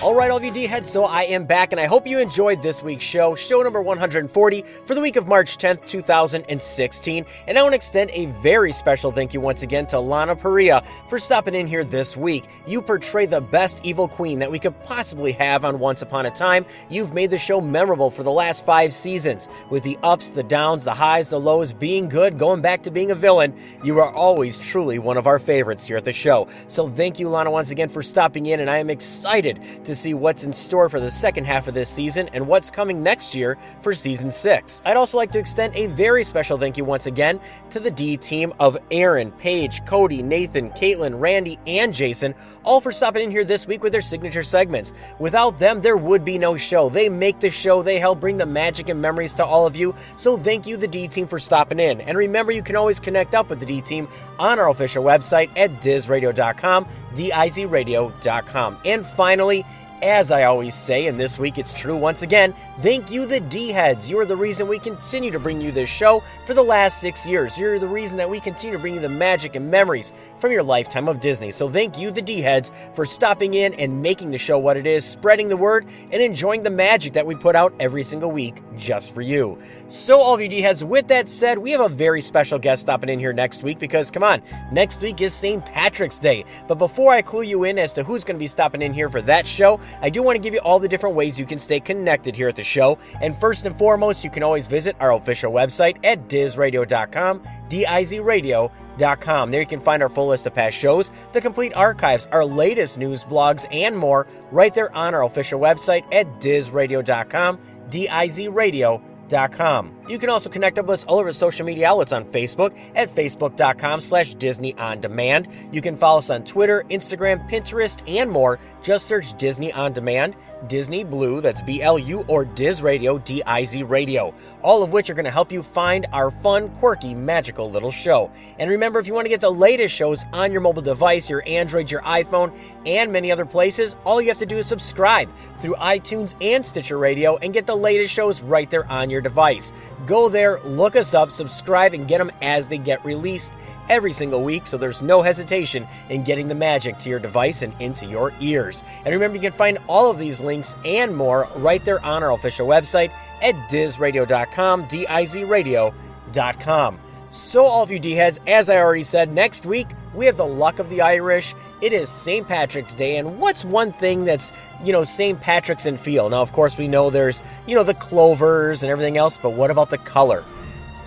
All right, all of you D heads, so I am back, and I hope you enjoyed this week's show, show number 140 for the week of March 10th, 2016. And I want to extend a very special thank you once again to Lana Parrilla for stopping in here this week. You portray the best evil queen that we could possibly have on Once Upon a Time. You've made the show memorable for the last five seasons, with the ups, the downs, the highs, the lows, being good, going back to being a villain. You are always truly one of our favorites here at the show. So thank you, Lana, once again for stopping in, and I am excited to see what's in store for the second half of this season and what's coming next year for season 6. I'd also like to extend a very special thank you once again to the D team of Erin, Paige, Cody, Nathan, Caitlin, Randy, and Jason, all for stopping in here this week with their signature segments. Without them, there would be no show. They make the show, they help bring the magic and memories to all of you. So thank you, the D team, for stopping in. And remember, you can always connect up with the D team on our official website at dizradio.com, dizradio.com. And finally, as I always say, and this week it's true once again, thank you, the D heads. You are the reason we continue to bring you this show for the last six years. You're the reason that we continue to bring you the magic and memories from your lifetime of Disney. So thank you, the D heads, for stopping in and making the show what it is, spreading the word, and enjoying the magic that we put out every single week just for you. So, all of you D heads, with that said, we have a very special guest stopping in here next week because, come on, next week is St. Patrick's Day. But before I clue you in as to who's going to be stopping in here for that show, I do want to give you all the different ways you can stay connected here at the show. And first and foremost, you can always visit our official website at dizradio.com, D-I-Z radio DizRadio.com. There you can find our full list of past shows, the complete archives, our latest news, blogs, and more right there on our official website at DizRadio.com, D-I-Z Radio.com. You can also connect up with us all over social media outlets on Facebook at facebook.com slash Disney On Demand. You can follow us on Twitter, Instagram, Pinterest, and more. Just search Disney On Demand, Disney Blu, that's B-L-U, or Diz Radio, D-I-Z Radio. All of which are going to help you find our fun, quirky, magical little show. And remember, if you want to get the latest shows on your mobile device, your Android, your iPhone, and many other places, all you have to do is subscribe through iTunes and Stitcher Radio and get the latest shows right there on your device. Go there, look us up, subscribe, and get them as they get released every single week so there's no hesitation in getting the magic to your device and into your ears. And remember, you can find all of these links and more right there on our official website at dizradio.com, D-I-Z radio.com. So, all of you D-heads, as I already said, next week we have the luck of the Irish. It is St. Patrick's Day, and what's one thing that's, you know, St. Patrick's in feel? Now, of course, we know there's, you know, the clovers and everything else, but what about the color?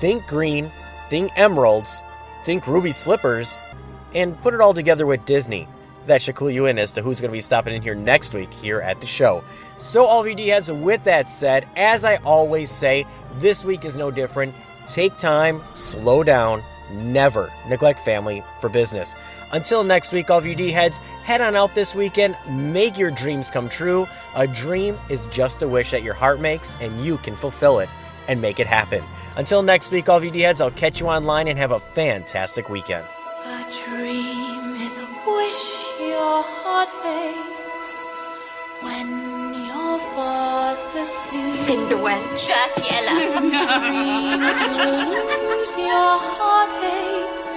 Think green, think emeralds, think ruby slippers, and put it all together with Disney. That should clue you in as to who's going to be stopping in here next week here at the show. So, all of you D-heads, with that said, as I always say, this week is no different. Take time, slow down, never neglect family for business. Until next week, all of you D-heads, head on out this weekend, make your dreams come true. A dream is just a wish that your heart makes, and you can fulfill it and make it happen. Until next week, all of you D-heads, I'll catch you online and have a fantastic weekend. A dream is a wish your heart makes when you're fast asleep. Cinderwench. Dreams will lose your heartaches.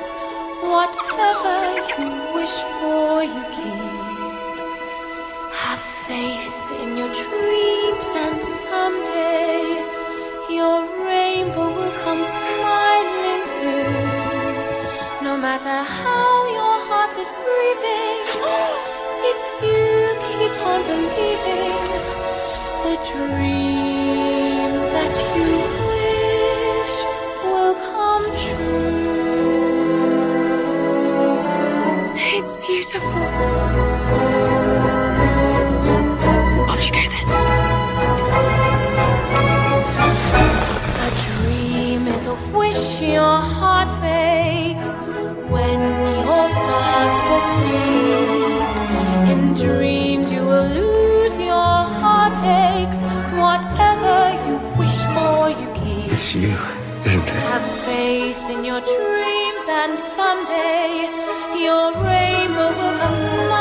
Whatever you wish for, you keep. Have faith in your dreams, and someday your rainbow will come smiling through. No matter how your heart is grieving, if you keep on believing, the dream that you wish will come true. It's beautiful. Have faith in your dreams, and someday your rainbow will come smiling